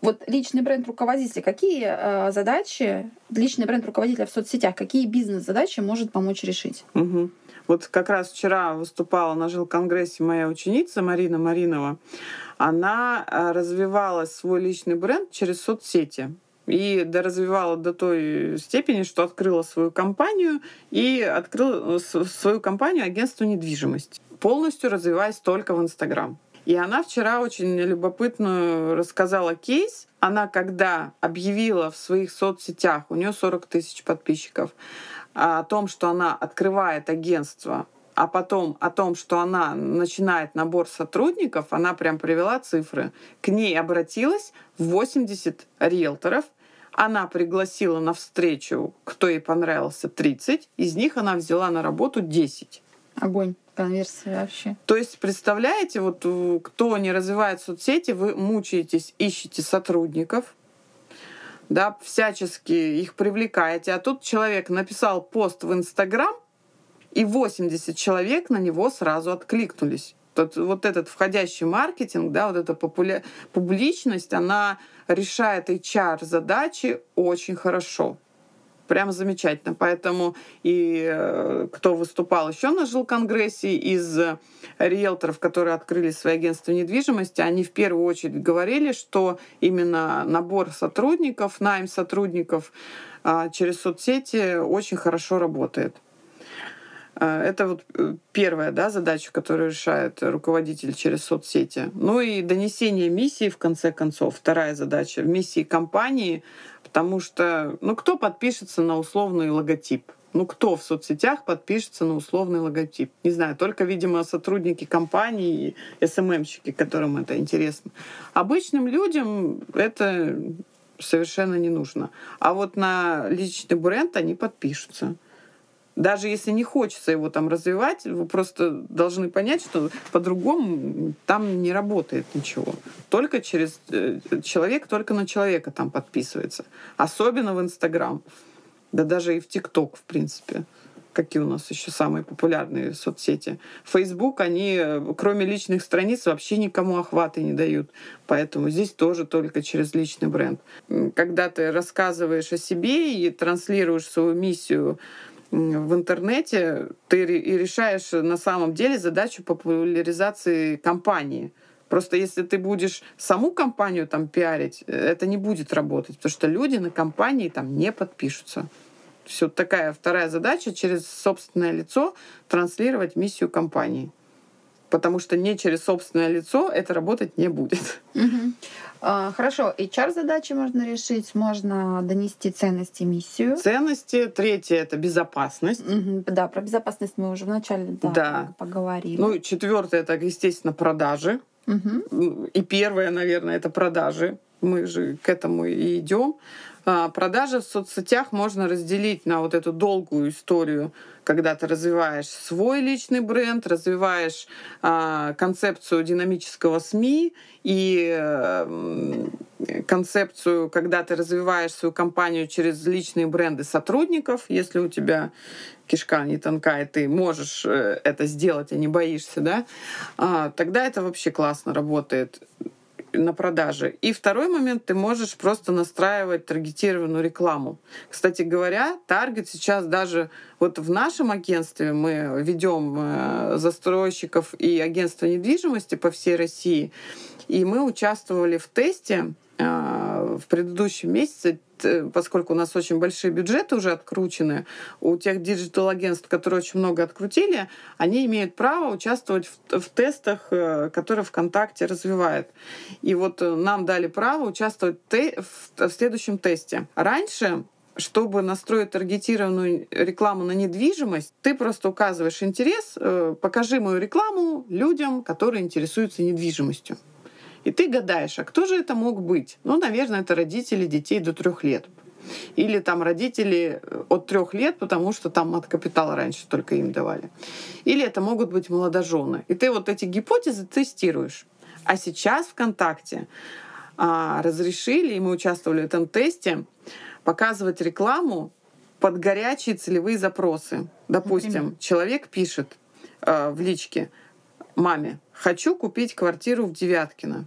Вот личный бренд руководителя, какие э, задачи личный бренд руководителя в соцсетях, какие бизнес-задачи может помочь решить? Мгм. Вот как раз вчера выступала на жилконгрессе моя ученица Марина Маринова. Она а, развивала свой личный бренд через соцсети. И доразвивала до той степени, что открыла свою компанию и открыла э, свою компанию агентство недвижимости, полностью развиваясь только в Инстаграм. И она вчера очень любопытно рассказала кейс. Она когда объявила в своих соцсетях, у нее 40 тысяч подписчиков, о том, что она открывает агентство, а потом о том, что она начинает набор сотрудников, она прям привела цифры. К ней обратилась 80 риэлторов, она пригласила на встречу, кто ей понравился, 30, из них она взяла на работу 10. Огонь. конверсии вообще. То есть, представляете, вот э, кто не развивает соцсети, вы мучаетесь, ищете сотрудников, да, всячески их привлекаете, а тут человек написал пост в Инстаграм, и 80 человек на него сразу откликнулись. Тот, вот этот входящий маркетинг, да, вот эта популя... публичность, она решает HR-задачи очень хорошо. Прям замечательно. Поэтому и э, кто выступал еще на жилконгрессе из риэлторов, которые открыли свои агентства недвижимости, они в первую очередь говорили, что именно набор сотрудников, найм сотрудников э, через соцсети очень хорошо работает. Э, это вот э, первая да, задача, которую решает руководитель через соцсети. Ну и донесение миссии, в конце концов, вторая задача, миссии компании, потому что, ну, кто подпишется на условный логотип? Ну, кто в соцсетях подпишется на условный логотип? Не знаю, только, видимо, сотрудники компании и СММщики, которым это интересно. Обычным людям это совершенно не нужно. А вот на личный бренд они подпишутся даже если не хочется его там развивать, вы просто должны понять, что по-другому там не работает ничего. Только через э, человек, только на человека там подписывается. Особенно в Инстаграм. Да даже и в ТикТок, в принципе. Какие у нас еще самые популярные соцсети. Фейсбук, они, э, кроме личных страниц, вообще никому охваты не дают. Поэтому здесь тоже только через личный бренд. Когда ты рассказываешь о себе и транслируешь свою миссию в интернете, ты и решаешь на самом деле задачу популяризации компании. Просто если ты будешь саму компанию там пиарить, это не будет работать, потому что люди на компании там не подпишутся. Все такая вторая задача через собственное лицо транслировать миссию компании потому что не через собственное лицо это работать не будет. Угу. А, хорошо, HR-задачи можно решить, можно донести ценности миссию. Ценности. Третье — это безопасность. Угу. Да, про безопасность мы уже вначале да, да. поговорили. Ну, четвертое — это, естественно, продажи. Угу. И первое, наверное, это продажи. Мы же к этому и идем. А, продажи в соцсетях можно разделить на вот эту долгую историю, когда ты развиваешь свой личный бренд, развиваешь а, концепцию динамического СМИ и э, концепцию, когда ты развиваешь свою компанию через личные бренды сотрудников, если у тебя кишка не тонкая, ты можешь э, это сделать, а не боишься, да, а, тогда это вообще классно работает на продаже. И второй момент, ты можешь просто настраивать таргетированную рекламу. Кстати говоря, таргет сейчас даже вот в нашем агентстве мы ведем э, застройщиков и агентства недвижимости по всей России, и мы участвовали в тесте в предыдущем месяце Э, поскольку у нас очень большие бюджеты уже откручены, у тех digital-агентств, которые очень много открутили, они имеют право участвовать в, в тестах, э, которые ВКонтакте развивает. И вот э, нам дали право участвовать в, в следующем тесте. Раньше чтобы настроить таргетированную рекламу на недвижимость, ты просто указываешь интерес, покажи мою рекламу людям, которые интересуются недвижимостью. И ты гадаешь, а кто же это мог быть? Ну, наверное, это родители детей до трех лет. Или там родители э, от трех лет, потому что там от капитала раньше только им давали. Или это могут быть молодожены. И ты вот эти гипотезы тестируешь. А сейчас ВКонтакте а, разрешили, и мы участвовали в этом тесте, показывать рекламу под горячие целевые запросы. Допустим, Например? человек пишет э, в личке маме, хочу купить квартиру в Девяткино.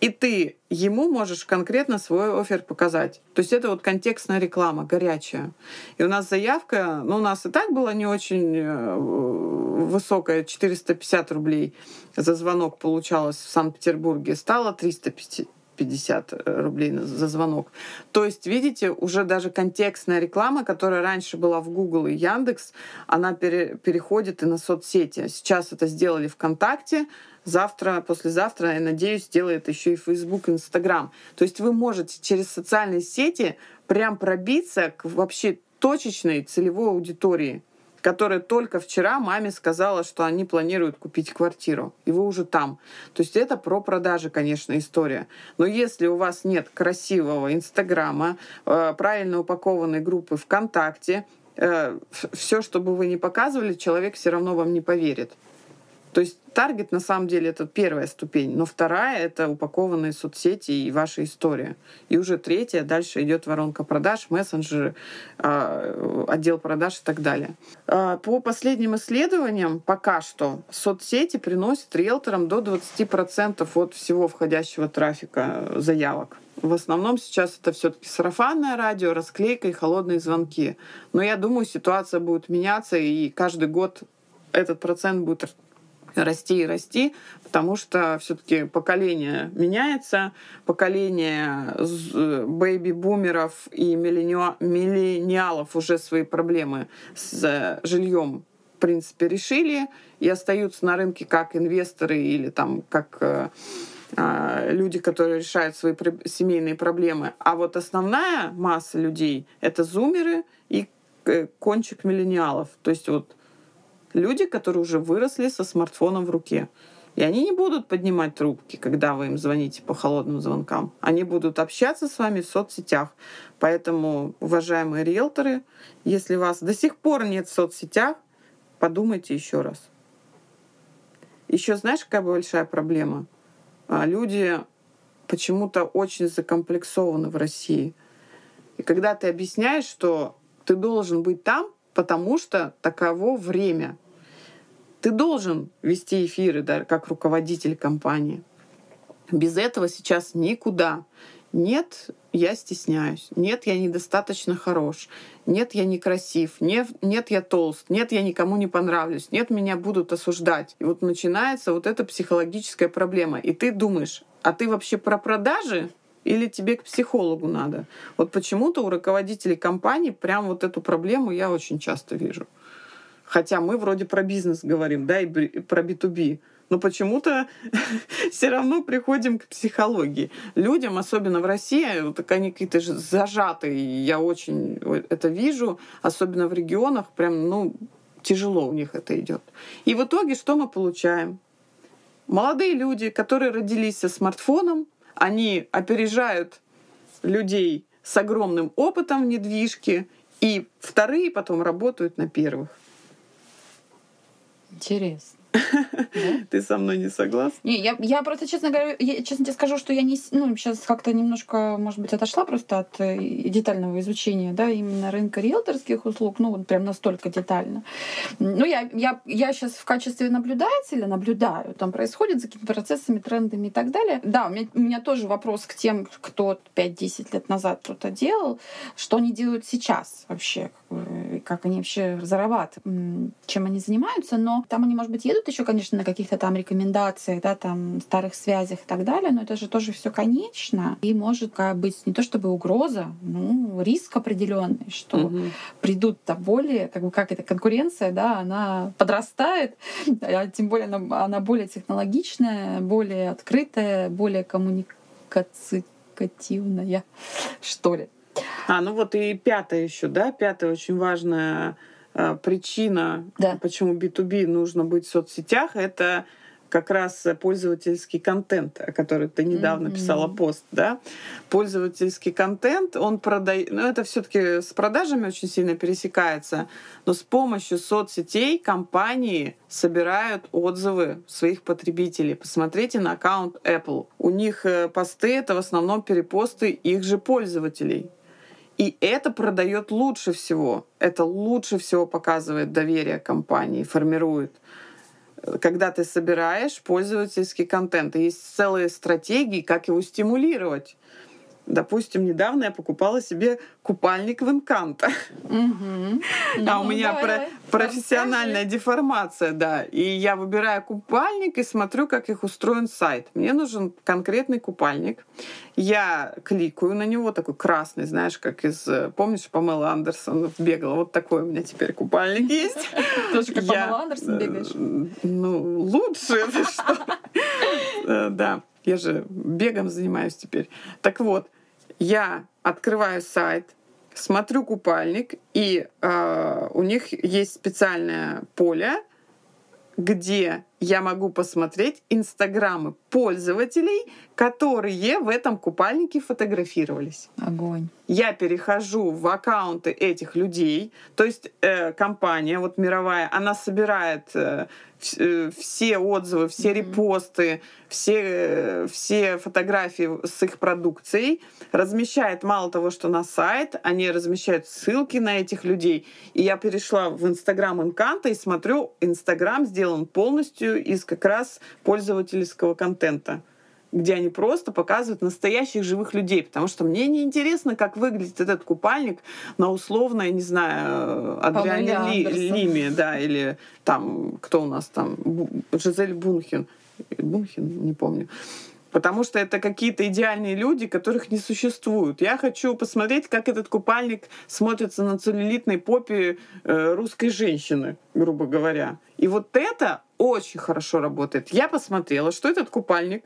И ты ему можешь конкретно свой офер показать. То есть это вот контекстная реклама, горячая. И у нас заявка, ну у нас и так была не очень э, высокая, 450 рублей за звонок получалось в Санкт-Петербурге, стало 350 50 э, рублей за звонок. То есть, видите, уже даже контекстная реклама, которая раньше была в Google и Яндекс, она пере, переходит и на соцсети. Сейчас это сделали ВКонтакте, завтра, послезавтра, я надеюсь, сделает еще и Facebook, Instagram. То есть вы можете через социальные сети прям пробиться к вообще точечной целевой аудитории которая только вчера маме сказала, что они планируют купить квартиру, и вы уже там. То есть это про продажи, конечно, история. Но если у вас нет красивого Инстаграма, э, правильно упакованной группы ВКонтакте, э, все, что бы вы ни показывали, человек все равно вам не поверит. То есть таргет на самом деле это первая ступень, но вторая это упакованные соцсети и ваша история. И уже третья, дальше идет воронка продаж, мессенджеры, а, отдел продаж и так далее. А, по последним исследованиям пока что соцсети приносят риэлторам до 20% от всего входящего трафика заявок. В основном сейчас это все-таки сарафанное радио, расклейка и холодные звонки. Но я думаю, ситуация будет меняться, и каждый год этот процент будет расти и расти, потому что все-таки поколение меняется, поколение бэйби-бумеров и миллениалов уже свои проблемы с жильем в принципе решили и остаются на рынке как инвесторы или там как э, а, люди, которые решают свои семейные проблемы. А вот основная масса людей — это зумеры и э, кончик миллениалов. То есть вот Люди, которые уже выросли со смартфоном в руке. И они не будут поднимать трубки, когда вы им звоните по холодным звонкам. Они будут общаться с вами в соцсетях. Поэтому, уважаемые риэлторы, если вас до сих пор нет в соцсетях, подумайте еще раз. Еще знаешь, какая большая проблема? А, люди почему-то очень закомплексованы в России. И когда ты объясняешь, что ты должен быть там, потому что таково время. Ты должен вести эфиры да, как руководитель компании. Без этого сейчас никуда. Нет, я стесняюсь. Нет, я недостаточно хорош. Нет, я некрасив. Нет, нет, я толст. Нет, я никому не понравлюсь. Нет, меня будут осуждать. И вот начинается вот эта психологическая проблема. И ты думаешь, а ты вообще про продажи или тебе к психологу надо? Вот почему-то у руководителей компаний прям вот эту проблему я очень часто вижу. Хотя мы вроде про бизнес говорим, да, и про B2B. Но почему-то все равно приходим к психологии. Людям, особенно в России, вот они какие-то же зажатые. Я очень это вижу, особенно в регионах, прям, ну, тяжело у них это идет. И в итоге что мы получаем? Молодые люди, которые родились со смартфоном, они опережают людей с огромным опытом в недвижке, и вторые потом работают на первых. Интересно. Ты со мной не согласна? Не, я, я просто, честно говоря, я, честно тебе скажу, что я не, ну, сейчас как-то немножко, может быть, отошла просто от э, детального изучения, да, именно рынка риэлторских услуг, ну, вот прям настолько детально. Ну, я, я, я сейчас в качестве наблюдателя наблюдаю, там происходит за какими-то процессами, трендами и так далее. Да, у меня, у меня тоже вопрос к тем, кто 5-10 лет назад что-то делал, что они делают сейчас вообще, они вообще зарабатывают, чем они занимаются, но там они, может быть, едут еще, конечно, на каких-то там рекомендациях, да, там старых связях и так далее, но это же тоже все конечно и может быть не то чтобы угроза, ну риск определенный, что угу. придут-то более, как бы как это конкуренция, да, она подрастает, а тем более она, она более технологичная, более открытая, более коммуникативная, что ли. А, ну вот и пятое еще, да, пятое очень важная э, причина, да. почему B2B нужно быть в соцсетях, это как раз пользовательский контент, о котором ты недавно mm-hmm. писала пост, да? Пользовательский контент, он продает, ну это все-таки с продажами очень сильно пересекается, но с помощью соцсетей компании собирают отзывы своих потребителей. Посмотрите на аккаунт Apple. У них э, посты это в основном перепосты их же пользователей. И это продает лучше всего. Это лучше всего показывает доверие компании, формирует. Когда ты собираешь пользовательский контент, есть целые стратегии, как его стимулировать. Допустим, недавно я покупала себе купальник в Инканто. Угу. А у ну, меня про профессиональная деформация, да. И я выбираю купальник и смотрю, как их устроен сайт. Мне нужен конкретный купальник. Я кликаю на него, такой красный, знаешь, как из... Помнишь, Памела Андерсон бегала? Вот такой у меня теперь купальник есть. Тоже как Памела Андерсон бегаешь? Ну, лучше. что? Э, да. Я же бегом занимаюсь теперь. Так вот, я открываю сайт, смотрю купальник, и э, у них есть специальное поле, где я могу посмотреть инстаграмы пользователей, которые в этом купальнике фотографировались. Огонь. Я перехожу в аккаунты этих людей, то есть э, компания вот мировая, она собирает э, Э, все отзывы, все репосты, все, э, все фотографии с их продукцией, размещает мало того, что на сайт, они размещают ссылки на этих людей. И я перешла в Инстаграм Инканта и смотрю, Инстаграм сделан полностью из как раз пользовательского контента где они просто показывают настоящих живых людей, потому что мне не интересно, как выглядит этот купальник на условно, я не знаю, Адриане Ли, Лиме, да, или там, кто у нас там, Жизель Бунхен, Бунхен, не помню. Потому что это какие-то идеальные люди, которых не существует. Я хочу посмотреть, как этот купальник смотрится на целлюлитной попе э, русской женщины, грубо говоря. И вот это очень хорошо работает. Я посмотрела, что этот купальник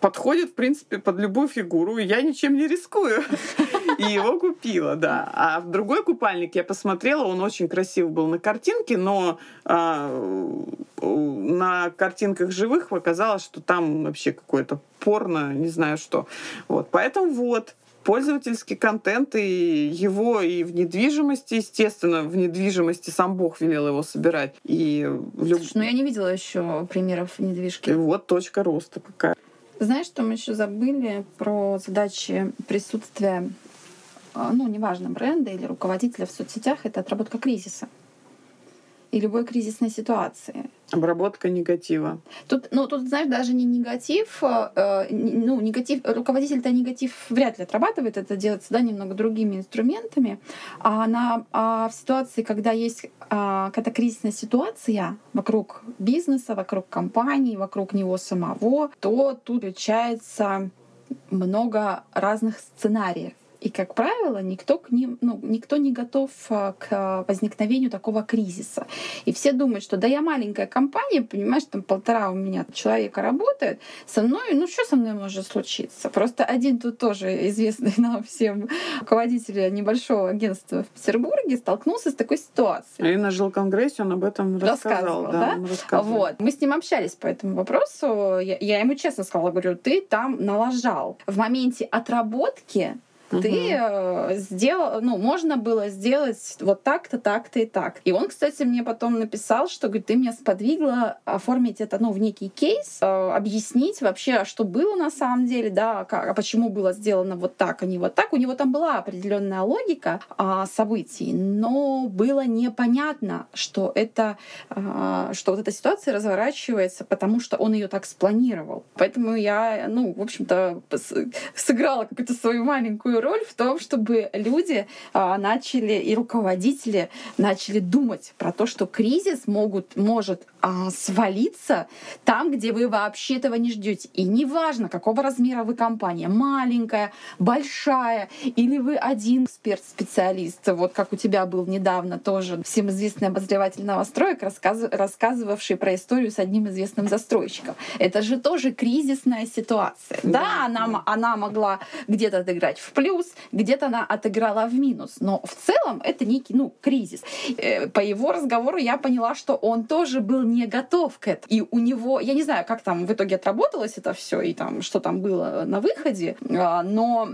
подходит, в принципе, под любую фигуру, и я ничем не рискую. И его купила, да. А в другой купальник я посмотрела, он очень красив был на картинке, но а, на картинках живых оказалось, что там вообще какое-то порно, не знаю что. Вот, поэтому вот, пользовательский контент и его и в недвижимости, естественно, в недвижимости сам Бог велел его собирать. И люб... Слушай, ну я не видела еще примеров недвижки. И вот точка роста какая. Знаешь, что мы еще забыли про задачи присутствия, а, ну, неважно, бренда или руководителя в соцсетях, это отработка кризиса и любой кризисной ситуации. Обработка негатива. Тут, ну, тут, знаешь, даже не негатив, э, ну, негатив, руководитель-то негатив вряд ли отрабатывает, это делается, да, немного другими инструментами, а, на, а в ситуации, когда есть а, какая-то кризисная ситуация вокруг бизнеса, вокруг компании, вокруг него самого, то тут включается много разных сценариев. И, как правило, никто, к ним, ну, никто не готов а, к возникновению такого кризиса. И все думают, что да я маленькая компания, понимаешь, там полтора у меня человека работает, со мной, ну что со мной может случиться? Просто один тут тоже известный нам всем руководитель небольшого агентства в Петербурге столкнулся с такой ситуацией. И на жилконгрессе он об этом рассказывал. рассказывал да? Да? рассказывал. Вот. Мы с ним общались по этому вопросу. Я, я ему честно сказала, говорю, ты там налажал. В моменте отработки угу. ты э, сделал, ну, можно было сделать вот так-то, так-то и так. И он, кстати, мне потом написал, что, говорит, ты меня сподвигла оформить это, ну, в некий кейс, э, объяснить вообще, а что было на самом деле, да, как, а почему было сделано вот так, а не вот так. У него там была определенная логика э, событий, но было непонятно, что это, что вот эта ситуация разворачивается, потому что он ее так спланировал. Поэтому я, ну, в общем-то, сыграла какую-то свою маленькую роль в том, чтобы люди а, начали и руководители начали думать про то, что кризис могут, может а, свалиться там, где вы вообще этого не ждете. И неважно, какого размера вы компания, маленькая, большая, или вы один эксперт-специалист, вот как у тебя был недавно тоже всем известный обозреватель новостроек, рассказ, рассказывавший про историю с одним известным застройщиком. Это же тоже кризисная ситуация. Да, да она, она могла где-то отыграть в плюс, плюс, где-то она отыграла в минус. Но в целом это некий ну, кризис. Э, по его разговору я поняла, что он тоже был не готов к этому. И у него, я не знаю, как там в итоге отработалось это все и там, что там было на выходе, а, но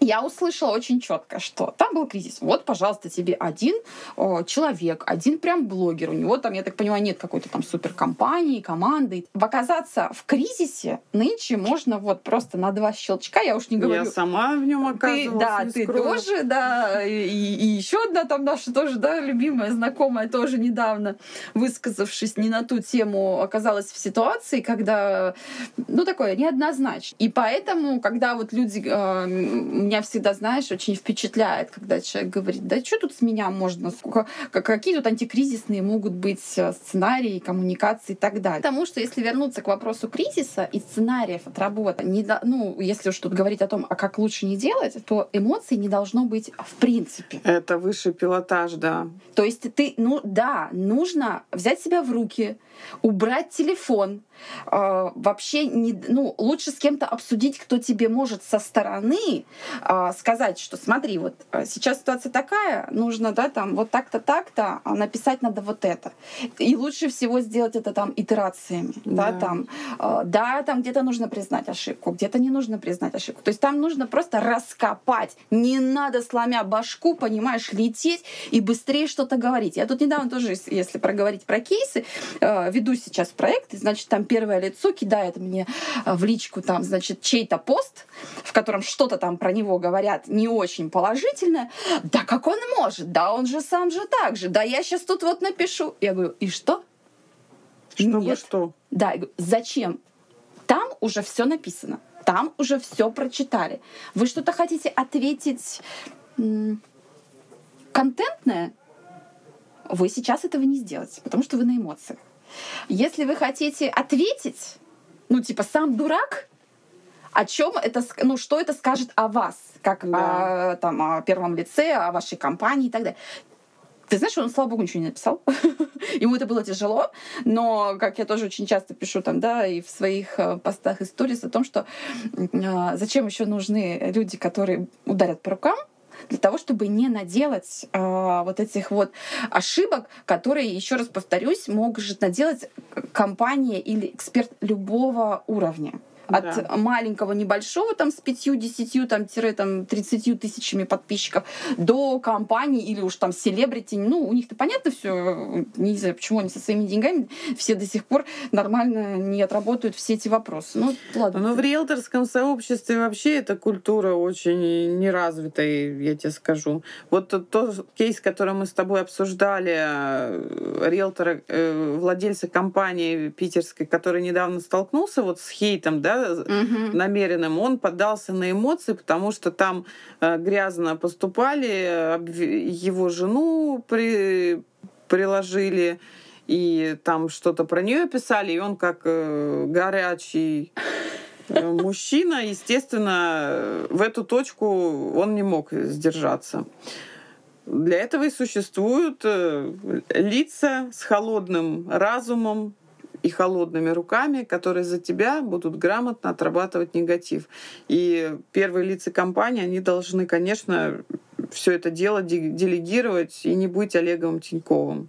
я услышала очень четко, что там был кризис. Вот, пожалуйста, тебе один о, человек, один прям блогер. У него там, я так понимаю, нет какой-то там суперкомпании, команды. Оказаться в кризисе нынче можно вот просто на два щелчка, я уж не говорю. Я сама в нем оказывалась. Ты, да, ты скрою. тоже, да, и, и еще одна там наша тоже, да, любимая знакомая тоже недавно, высказавшись не на ту тему, оказалась в ситуации, когда, ну, такое неоднозначно. И поэтому, когда вот люди э, меня всегда, знаешь, очень впечатляет, когда человек говорит, да что тут с меня можно, сколько, какие тут антикризисные могут быть э, сценарии, коммуникации и так далее. Потому что если вернуться к вопросу кризиса и сценариев от работы, не до, ну, если уж тут говорить о том, а как лучше не делать, то эмоций не должно быть в принципе. Это высший пилотаж, да. То есть ты, ну да, нужно взять себя в руки, убрать телефон, э, вообще не, ну, лучше с кем-то обсудить, кто тебе может со стороны э, сказать, что смотри, вот э, сейчас ситуация такая, нужно, да, там, вот так-то, так-то, а написать надо вот это. И лучше всего сделать это там итерациями, да, да там, э, да, там где-то нужно признать ошибку, где-то не нужно признать ошибку. То есть там нужно просто раскопать. Не надо, сломя башку, понимаешь, лететь и быстрее что-то говорить. Я тут недавно тоже, если проговорить про кейсы, э, веду сейчас проект, и, значит, там первое лицо кидает мне э, в личку там, значит, чей-то пост, в котором что-то там про него говорят не очень положительное. Да как он может? Да он же сам же так же. Да я сейчас тут вот напишу. Я говорю, и что? Чтобы Нет. что? Да, я говорю, зачем? Там уже все написано. Там уже все прочитали. Вы что-то хотите ответить контентное? Вы сейчас этого не сделаете, потому что вы на эмоциях. Если вы хотите ответить, ну, типа, сам дурак, о чем это, ну, что это скажет о вас, как да. о, там, о первом лице, о вашей компании и так далее. Ты знаешь, он, слава богу, ничего не написал. Ему это было тяжело, но, как я тоже очень часто пишу там, да, и в своих э, постах и сторис о том, что э, зачем еще нужны люди, которые ударят по рукам, для того, чтобы не наделать э, вот этих вот ошибок, которые, еще раз повторюсь, может наделать компания или эксперт любого уровня от да. маленького небольшого там с пятью, десятью, там, тире, там, тридцатью тысячами подписчиков до компаний или уж там селебрити. Ну, у них-то понятно все, не знаю, почему они со своими деньгами все до сих пор нормально не отработают все эти вопросы. Ну, ладно. Но в риэлторском сообществе вообще эта культура очень неразвитая, я тебе скажу. Вот тот, тот кейс, который мы с тобой обсуждали, э, риэлтора, э, владельца компании питерской, который недавно столкнулся вот с хейтом, да, угу. намеренным, он поддался на эмоции, потому что там э, грязно поступали, его жену при, приложили, и там что-то про нее писали, и он как э, горячий э, мужчина, естественно, в эту точку он не мог сдержаться. Для этого и существуют лица с холодным разумом, и холодными руками, которые за тебя будут грамотно отрабатывать негатив. И первые лица компании, они должны, конечно, все это дело делегировать и не быть Олегом Тиньковым.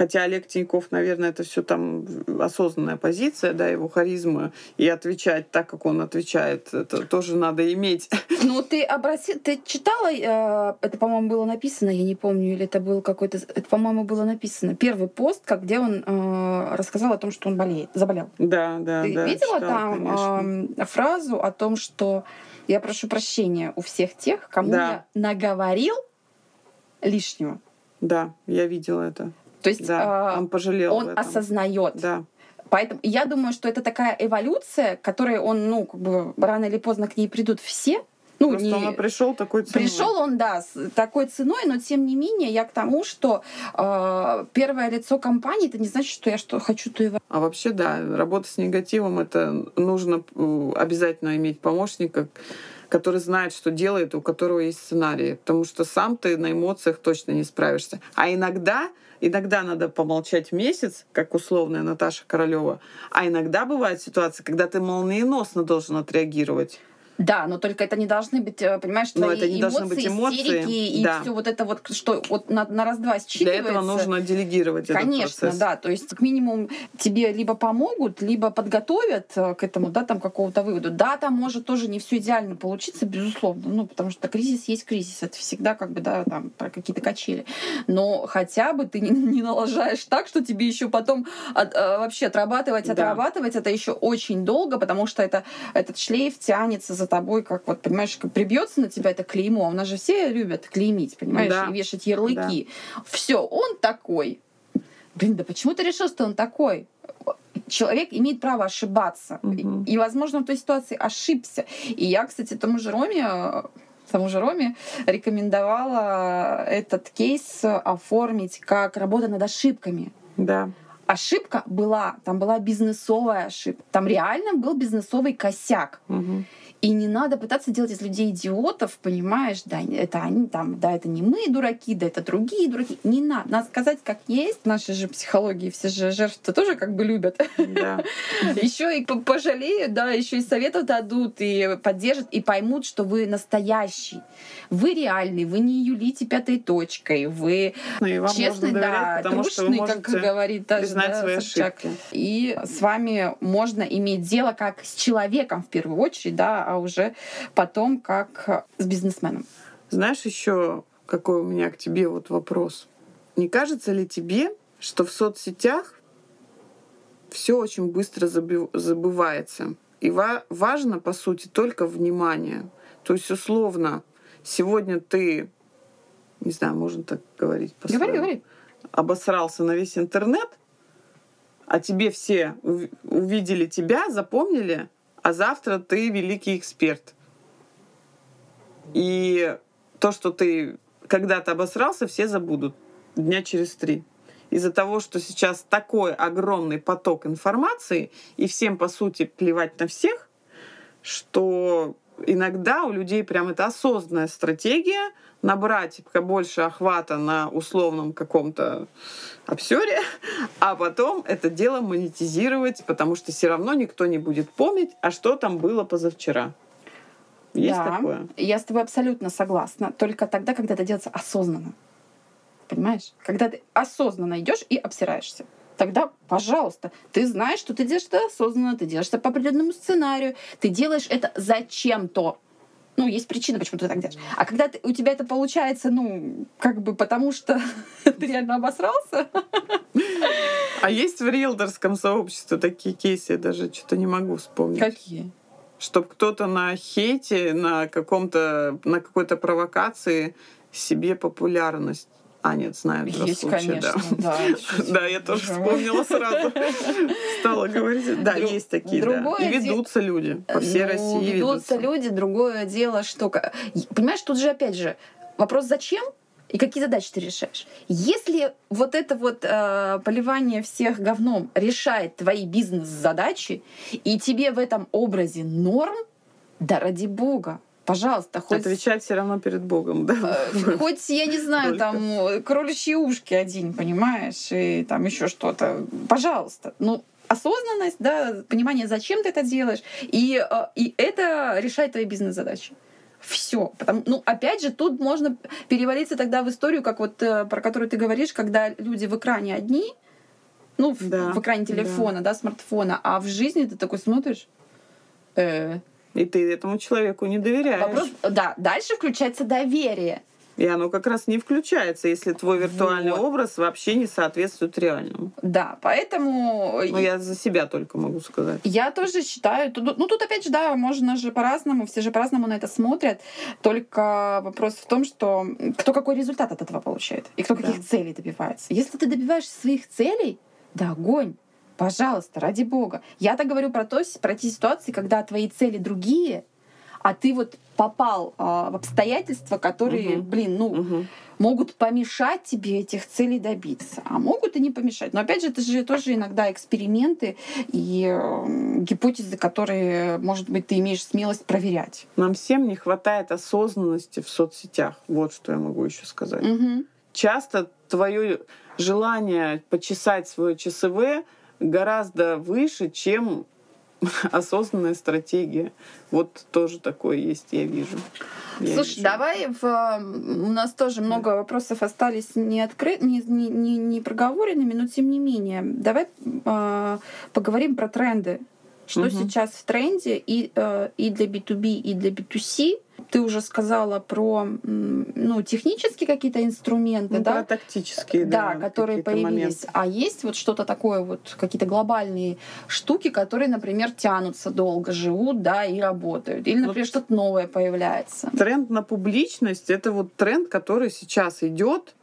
Хотя Олег Тиньков, наверное, это все там осознанная позиция, да, его харизма, и отвечать так, как он отвечает, это тоже надо иметь. Ну, ты обрати, ты читала, э, это, по-моему, было написано, я не помню, или это был какой-то, это, по-моему, было написано, первый пост, как где он э, рассказал о том, что он болеет, заболел. Да, да, ты да. видела там э, фразу о том, что я прошу прощения у всех тех, кому да. я наговорил лишнего. Да, я видела это. То есть да, э, он пожалел. Он осознает. Да. Поэтому я думаю, что это такая эволюция, которой он, ну, как бы рано или поздно к ней придут все. Ну, Просто не... он пришел такой ценой. Пришел он, да, с такой ценой, но тем не менее я к тому, что э, первое лицо компании, это не значит, что я что хочу, то и... А вообще, да, работа с негативом, это нужно э, обязательно иметь помощника, который знает, что делает, у которого есть сценарий. Потому что сам ты на эмоциях точно не справишься. А иногда Иногда надо помолчать месяц, как условная Наташа Королева, а иногда бывает ситуация, когда ты молниеносно должен отреагировать. Да, но только это не должны быть, э, понимаешь, твои это не эмоции, быть эмоции, истерики и да. все вот это вот, что вот на, на раз-два считывается. Для этого нужно делегировать Конечно, этот процесс. да. То есть, как минимум, тебе либо помогут, либо подготовят э, к этому, да, там, какого-то выводу. Да, там может тоже не все идеально получиться, безусловно, ну, потому что кризис есть кризис. Это всегда как бы, да, там, про какие-то качели. Но хотя бы ты не, не налажаешь так, что тебе еще потом от, э, вообще отрабатывать, да. отрабатывать, это еще очень долго, потому что это, этот шлейф тянется за тобой, как вот, понимаешь, прибьется на тебя это клеймо. У нас же все любят клеймить, понимаешь, да. и вешать ярлыки. Да. Все, он такой. Блин, да почему ты решил, что он такой? человек имеет право ошибаться. Угу. И, возможно, в той ситуации ошибся. И я, кстати, тому же Роме тому же Роме рекомендовала этот кейс оформить как работа над ошибками. Да. Ошибка была, там была бизнесовая ошибка, там реально был бизнесовый косяк. Угу. И не надо пытаться делать из людей идиотов, понимаешь, да, это они там, да, это не мы дураки, да, это другие дураки. Не надо. Надо сказать, как есть. Наши же психологии все же жертвы тоже как бы любят. Да. Еще и пожалеют, да, еще и советов дадут, и поддержат, и поймут, что вы настоящий. Вы реальный, вы не юлите пятой точкой, вы ну, честный, да, трушный, как говорит даже, да, свои ошибки. И с вами можно иметь дело как с человеком в первую очередь, да, а уже потом как с бизнесменом. Знаешь, еще какой у меня к тебе вот вопрос. Не кажется ли тебе, что в соцсетях все очень быстро забывается? И важно, по сути, только внимание. То есть, условно, сегодня ты, не знаю, можно так говорить, говори, говори. обосрался на весь интернет, а тебе все увидели тебя, запомнили, а завтра ты великий эксперт. И то, что ты когда-то обосрался, все забудут дня через три. Из-за того, что сейчас такой огромный поток информации, и всем, по сути, плевать на всех, что иногда у людей прям это осознанная стратегия набрать побольше охвата на условном каком-то обсере, а потом это дело монетизировать, потому что все равно никто не будет помнить, а что там было позавчера. Есть да, такое? Я с тобой абсолютно согласна. Только тогда, когда это делается осознанно. Понимаешь? Когда ты осознанно идешь и обсираешься тогда, пожалуйста, ты знаешь, что ты делаешь это осознанно, ты делаешь это по определенному сценарию, ты делаешь это зачем-то. Ну, есть причина, почему ты так делаешь. А когда ты, у тебя это получается, ну, как бы потому что ты реально обосрался. А есть в риэлторском сообществе такие кейсы, я даже что-то не могу вспомнить. Какие? Чтобы кто-то на хейте, на каком-то, на какой-то провокации себе популярность а, нет, знаю два Есть, случая, конечно, да. Да, да я тоже вспомнила сразу. Стала говорить. Да, есть такие, да. И ведутся люди по всей ну, России. Ведутся люди. Другое дело, что... Понимаешь, тут же, опять же, вопрос зачем и какие задачи ты решаешь. Если вот это вот э, поливание всех говном решает твои бизнес-задачи, и тебе в этом образе норм, да ради бога, Пожалуйста, хоть... Отвечать все равно перед Богом, да? Э, хоть, я не знаю, там, кроличьи ушки один, понимаешь, и там еще что-то. Пожалуйста. Ну, осознанность, да, понимание, зачем ты это делаешь, и, э, и это решает твои бизнес-задачи. Все. Потому, ну, опять же, тут можно перевалиться тогда в историю, как вот э, про которую ты говоришь, когда люди в экране одни, ну, в, да, в экране телефона, да. да, смартфона, а в жизни ты такой смотришь, э, и ты этому человеку не доверяешь. Вопрос, да, дальше включается доверие. И оно как раз не включается, если твой виртуальный вот. образ вообще не соответствует реальному. Да, поэтому... Ну, я за себя только могу сказать. Я тоже считаю... Ну, тут опять же, да, можно же по-разному, все же по-разному на это смотрят. Только вопрос в том, что кто какой результат от этого получает и кто да. каких целей добивается. Если ты добиваешься своих целей, да, огонь. Пожалуйста, ради бога. Я так говорю про, то, про те ситуации, когда твои цели другие, а ты вот попал э, в обстоятельства, которые, угу. блин, ну, угу. могут помешать тебе этих целей добиться, а могут и не помешать. Но опять же, это же тоже иногда эксперименты и э, гипотезы, которые, может быть, ты имеешь смелость проверять. Нам всем не хватает осознанности в соцсетях. Вот что я могу еще сказать. Угу. Часто твое желание почесать свое ЧСВ гораздо выше, чем осознанная стратегия. Вот тоже такое есть, я вижу. Я Слушай, вижу. давай в, у нас тоже много вопросов остались не открыт, не, не, не, не проговоренными, но тем не менее, давай э, поговорим про тренды. Что угу. сейчас в тренде и, э, и для B2B, и для B2C ты уже сказала про ну, технические какие-то инструменты, ну, да? Про тактические, да, да которые появились. Моменты. А есть вот что-то такое, вот какие-то глобальные штуки, которые, например, тянутся долго, живут, да, и работают. Или, например, вот что-то новое появляется. Тренд на публичность это вот тренд, который сейчас идет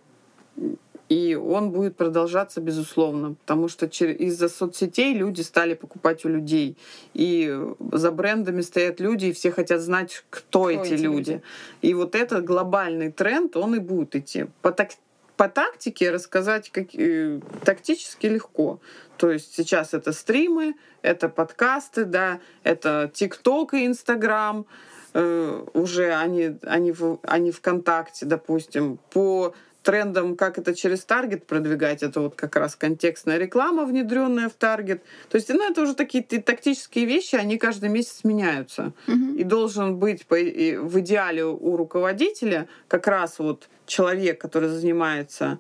и он будет продолжаться, безусловно, потому что из-за соцсетей люди стали покупать у людей. И за брендами стоят люди, и все хотят знать, кто, кто эти, эти люди. люди. И вот этот глобальный тренд, он и будет идти. По, так, по тактике рассказать как, э, тактически легко. То есть сейчас это стримы, это подкасты, да, это ТикТок и Инстаграм, э, уже они, они, в, они ВКонтакте, допустим, по трендом, как это через таргет продвигать, это вот как раз контекстная реклама, внедренная в таргет. То есть, ну, это уже такие тактические вещи, они каждый месяц меняются. Мгм. И должен быть по- и в идеале у руководителя как раз вот человек, который занимается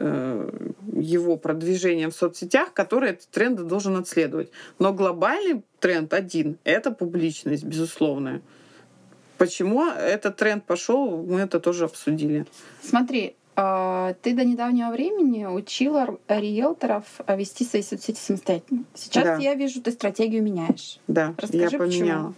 э, его продвижением в соцсетях, который эти тренды должен отследовать. Но глобальный тренд один — это публичность, безусловная. Почему этот тренд пошел, мы это тоже обсудили. Смотри, ты до недавнего времени учила риэлторов а, вести свои соцсети самостоятельно. Сейчас Да. я вижу, ты стратегию меняешь. Да, Расскажи, я поменяла.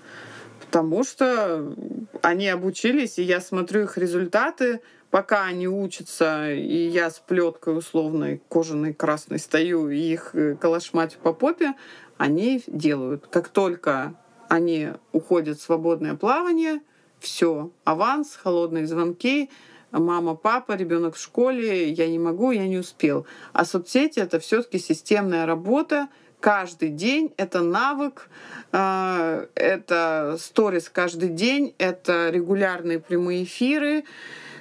Потому что они обучились, и я смотрю их результаты, пока они учатся, и я с плеткой условной кожаной красной стою и их э, калашматю по попе, они делают. Как только они уходят в свободное плавание, все, аванс, холодные звонки, мама, папа, ребенок в школе, я не могу, я не успел. А соцсети это все-таки системная работа, каждый день это навык, а, это сторис каждый день, это регулярные прямые эфиры,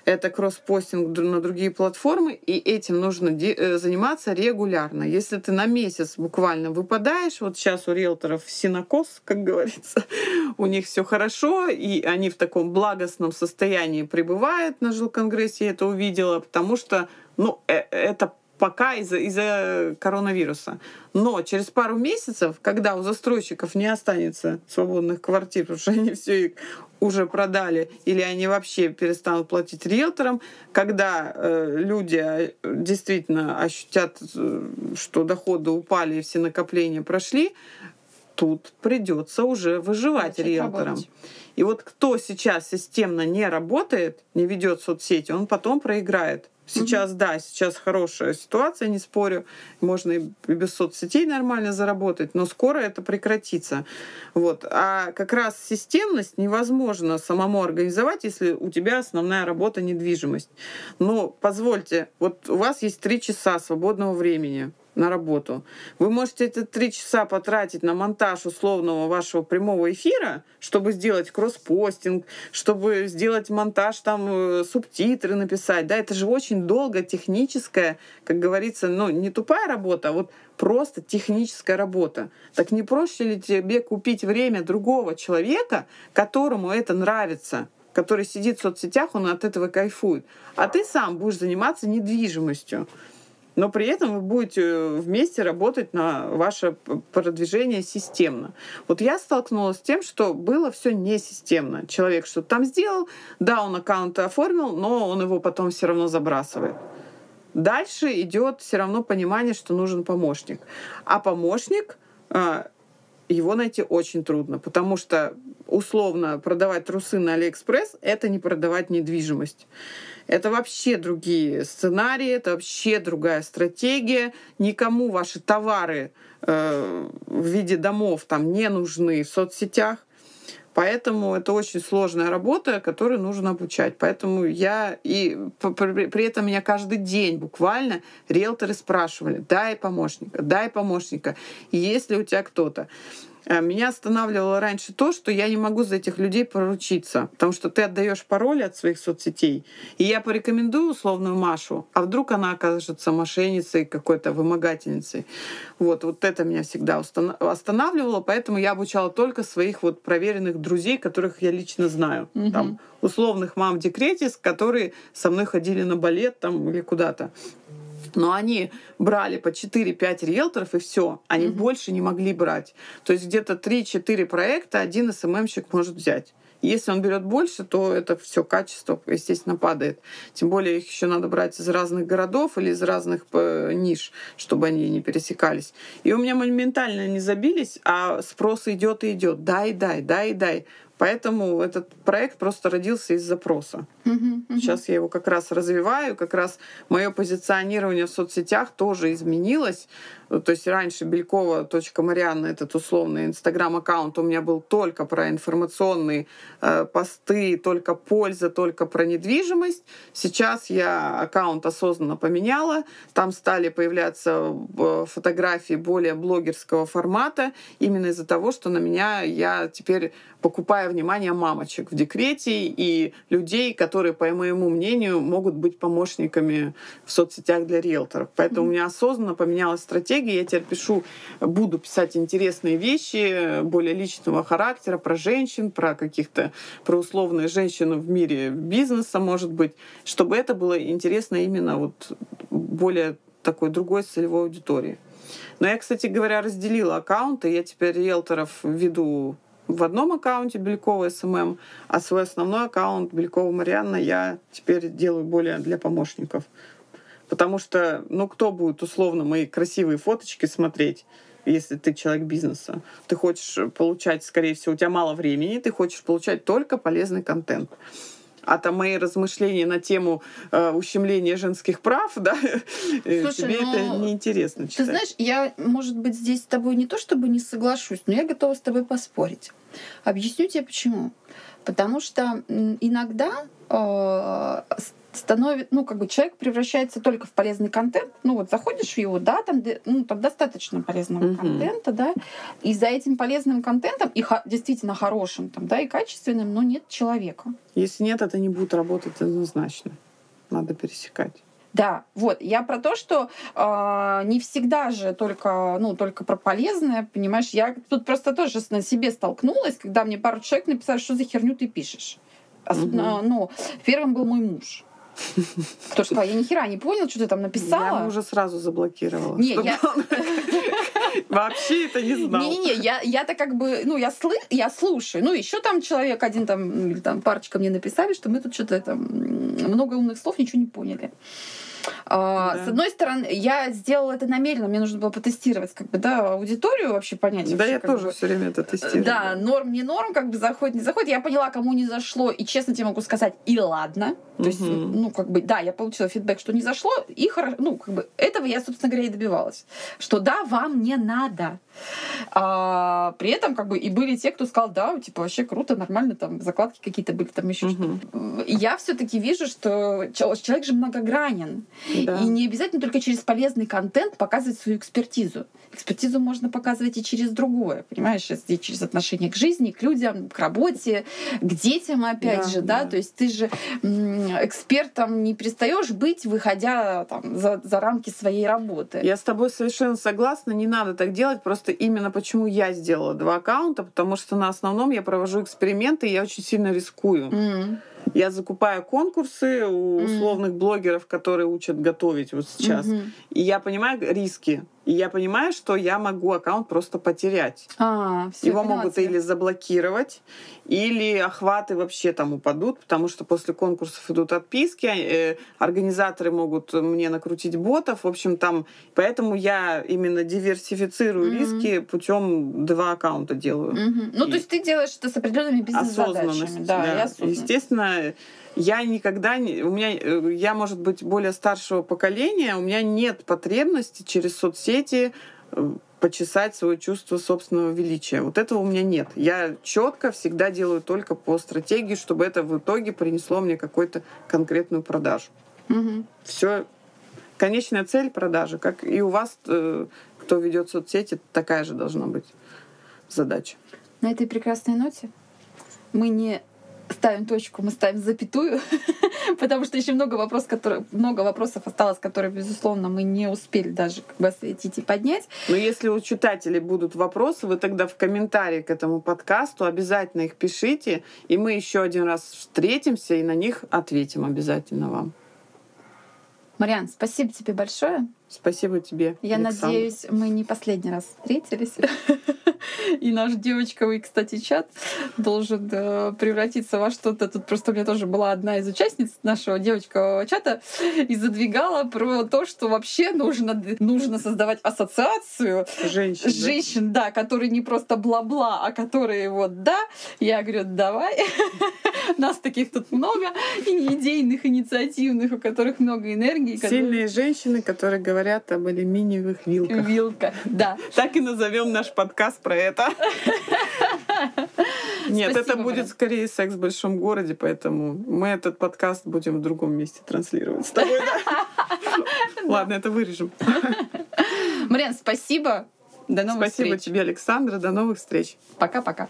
это кросс-постинг на другие платформы, и этим нужно э, заниматься регулярно. Если ты на месяц буквально выпадаешь, вот сейчас у риэлторов синокос, как говорится, у них все хорошо, и они в таком благостном состоянии пребывают на жилконгрессе, я это увидела, потому что ну, э- это пока из-за из коронавируса. Но через пару месяцев, когда у застройщиков не останется свободных квартир, потому что они все их уже продали, или они вообще перестанут платить риэлторам, когда э, люди э, действительно ощутят, э, что доходы упали и все накопления прошли, тут придется уже выживать риэлторам. работать. И вот кто сейчас системно не работает, не ведет соцсети, он потом проиграет. Сейчас, да, сейчас хорошая ситуация, не спорю. Можно и без соцсетей нормально заработать, но скоро это прекратится. Вот. А как раз системность невозможно самому организовать, если у тебя основная работа недвижимость. Но позвольте, вот у вас есть три часа свободного времени на работу. Вы можете эти три часа потратить на монтаж условного вашего прямого эфира, чтобы сделать кросс-постинг, чтобы сделать монтаж, там, э, субтитры написать. Да, это же очень долго техническая, как говорится, ну, не тупая работа, а вот просто техническая работа. Так не проще ли тебе купить время другого человека, которому это нравится? который сидит в соцсетях, он от этого кайфует. А ты сам будешь заниматься недвижимостью но при этом вы будете вместе работать на ваше продвижение системно. Вот я столкнулась с тем, что было все несистемно. Человек что-то там сделал, да, он аккаунт оформил, но он его потом все равно забрасывает. Дальше идет все равно понимание, что нужен помощник. А помощник а, его найти очень трудно, потому что условно продавать трусы на Алиэкспресс — это не продавать недвижимость. Это вообще другие сценарии, это вообще другая стратегия. Никому ваши товары э, в виде домов там не нужны в соцсетях. Поэтому это очень сложная работа, которую нужно обучать. Поэтому я и при этом меня каждый день буквально риэлторы спрашивали, дай помощника, дай помощника, есть ли у тебя кто-то. Э, Меня останавливало раньше то, что я не могу за этих людей поручиться, потому что ты отдаешь пароли от своих соцсетей, и я порекомендую условную Машу, а вдруг она окажется мошенницей какой-то вымогательницей. Вот, вот это меня всегда останавливало, поэтому я обучала только своих вот проверенных друзей, которых я лично знаю. Мгм. Там, условных мам в декрете, которые со мной ходили на балет там, или куда-то. Но они брали по 4-5 риэлторов, и все. Они Мгм. больше не могли брать. То есть где-то 3-4 проекта один СММщик может взять. Если он берет больше, то это все качество, естественно, падает. Тем более их еще надо брать из разных городов или из разных э, ниш, чтобы они не пересекались. И у меня моментально не забились, а спрос идет и идет. Дай, дай, дай, дай. Поэтому этот проект просто родился из запроса. Мгм. Сейчас я его как раз развиваю, как раз мое позиционирование в соцсетях тоже изменилось. То есть раньше белькова.марианна, этот условный инстаграм-аккаунт у меня был только про информационные э, посты, только польза, только про недвижимость. Сейчас я аккаунт осознанно поменяла. Там стали появляться э, фотографии более блогерского формата, именно из-за того, что на меня я теперь покупаю внимание мамочек в декрете и людей, которые, по моему мнению, могут быть помощниками в соцсетях для риэлторов. Поэтому mm-hmm. у меня осознанно поменялась стратегия. Я теперь пишу, буду писать интересные вещи более личного характера про женщин, про каких-то, про условные женщины в мире бизнеса, может быть, чтобы это было интересно именно вот более такой другой целевой аудитории. Но я, кстати говоря, разделила аккаунты. Я теперь риэлторов веду в одном аккаунте Белькова SMM, а свой основной аккаунт Белькова Марианна я теперь делаю более для помощников. Потому что, ну, кто будет условно мои красивые фоточки смотреть, если ты человек бизнеса? Ты хочешь получать, скорее всего, у тебя мало времени, ты хочешь получать только полезный контент а там мои размышления на тему э, ущемления женских прав, да, э, Слушай, тебе это ну, неинтересно читать. Ты знаешь, я, может быть, здесь с тобой не то чтобы не соглашусь, но я готова с тобой поспорить. Объясню тебе почему. Потому что иногда э, становится, ну, как бы человек превращается только в полезный контент. Ну, вот заходишь в его, да, там, ну, там достаточно полезного mm-hmm. контента, да, и за этим полезным контентом, и хо- действительно хорошим, там, да, и качественным, но нет человека. Если нет, это не будет работать однозначно. Надо пересекать. Да, вот. Я про то, что э, не всегда же только, ну, только про полезное, понимаешь. Я тут просто тоже на себе столкнулась, когда мне пару человек написали, что за херню ты пишешь. Особенно, угу. ну, первым был мой муж. То, что я ни хера не понял, что ты там написала. Я уже сразу заблокировала. Не, я... Вообще это не знал. Не-не-не, я, я-то как бы, ну, я, слы, я слушаю. Ну, еще там человек один там, или там парочка мне написали, что мы тут что-то там много умных слов, ничего не поняли. А, да. С одной стороны, я сделала это намеренно, мне нужно было потестировать, как бы, да, аудиторию вообще понять. Да, вообще, я тоже бы, все время это тестирую. Да, норм, не норм, как бы заходит, не заходит. Я поняла, кому не зашло, и честно тебе могу сказать, и ладно. То есть, ну, как бы, да, я получила фидбэк, что не зашло, и хорошо, ну, как бы, этого я, собственно говоря, и добивалась. Что да, вам не надо. А, при этом, как бы, и были те, кто сказал, да, типа, вообще круто, нормально, там, закладки какие-то были, там еще что-то. Я все-таки вижу, что человек же многогранен. Да. И не обязательно только через полезный контент показывать свою экспертизу. Экспертизу можно показывать и через другое, понимаешь, и через отношение к жизни, к людям, к работе, к детям, опять да, же, да? да, то есть ты же экспертом не перестаешь быть, выходя там, за, за рамки своей работы. Я с тобой совершенно согласна, не надо так делать, просто именно почему я сделала два аккаунта, потому что на основном я провожу эксперименты, и я очень сильно рискую. Mm. Я закупаю конкурсы у условных блогеров, которые учат готовить вот сейчас. И я понимаю риски. И я понимаю, что я могу аккаунт просто потерять. А, все, Его могут тебя. или заблокировать, или охваты вообще там упадут, потому что после конкурсов идут отписки, э, организаторы могут мне накрутить ботов. В общем, там поэтому я именно диверсифицирую mm-hmm. риски путем два аккаунта делаю. Mm-hmm. Ну, и... то есть ты делаешь это с определенными бизнес-задачами. Да, да. Естественно, я никогда не... У меня... Э, я, может быть, более старшего поколения, у меня нет потребности через соцсети э, почесать свое чувство собственного величия. Вот этого у меня нет. Я четко всегда делаю только по стратегии, чтобы это в итоге принесло мне какую-то конкретную продажу. Угу. Все. Конечная цель продажи, как и у вас, э, кто ведет соцсети, такая же должна быть задача. На этой прекрасной ноте мы не ставим точку, мы ставим запятую, потому что еще много вопросов, которые, много вопросов осталось, которые, безусловно, мы не успели даже как бы осветить и поднять. Но если у читателей будут вопросы, вы тогда в комментарии к этому подкасту обязательно их пишите, и мы еще один раз встретимся и на них ответим обязательно вам. Мариан, спасибо тебе большое. Спасибо тебе. Я Александр. надеюсь, мы не последний раз встретились. И наш девочковый, кстати, чат должен э, превратиться во что-то. Тут просто у меня тоже была одна из участниц нашего девочкового чата и задвигала про то, что вообще нужно, нужно создавать ассоциацию женщин, женщин да? да, которые не просто бла-бла, а которые вот да. Я говорю, давай. Нас таких тут много, и идейных, инициативных, у которых много энергии. Сильные женщины, которые говорят говорят об алюминиевых вилках. Вилка, да. Так и назовем наш подкаст про это. Нет, это Спасибо, будет Марин. скорее секс в большом городе, поэтому мы этот подкаст будем в другом месте транслировать с тобой. Ладно, это вырежем. Марьян, спасибо. До новых Спасибо встреч. тебе, Александра. До новых встреч. Пока-пока.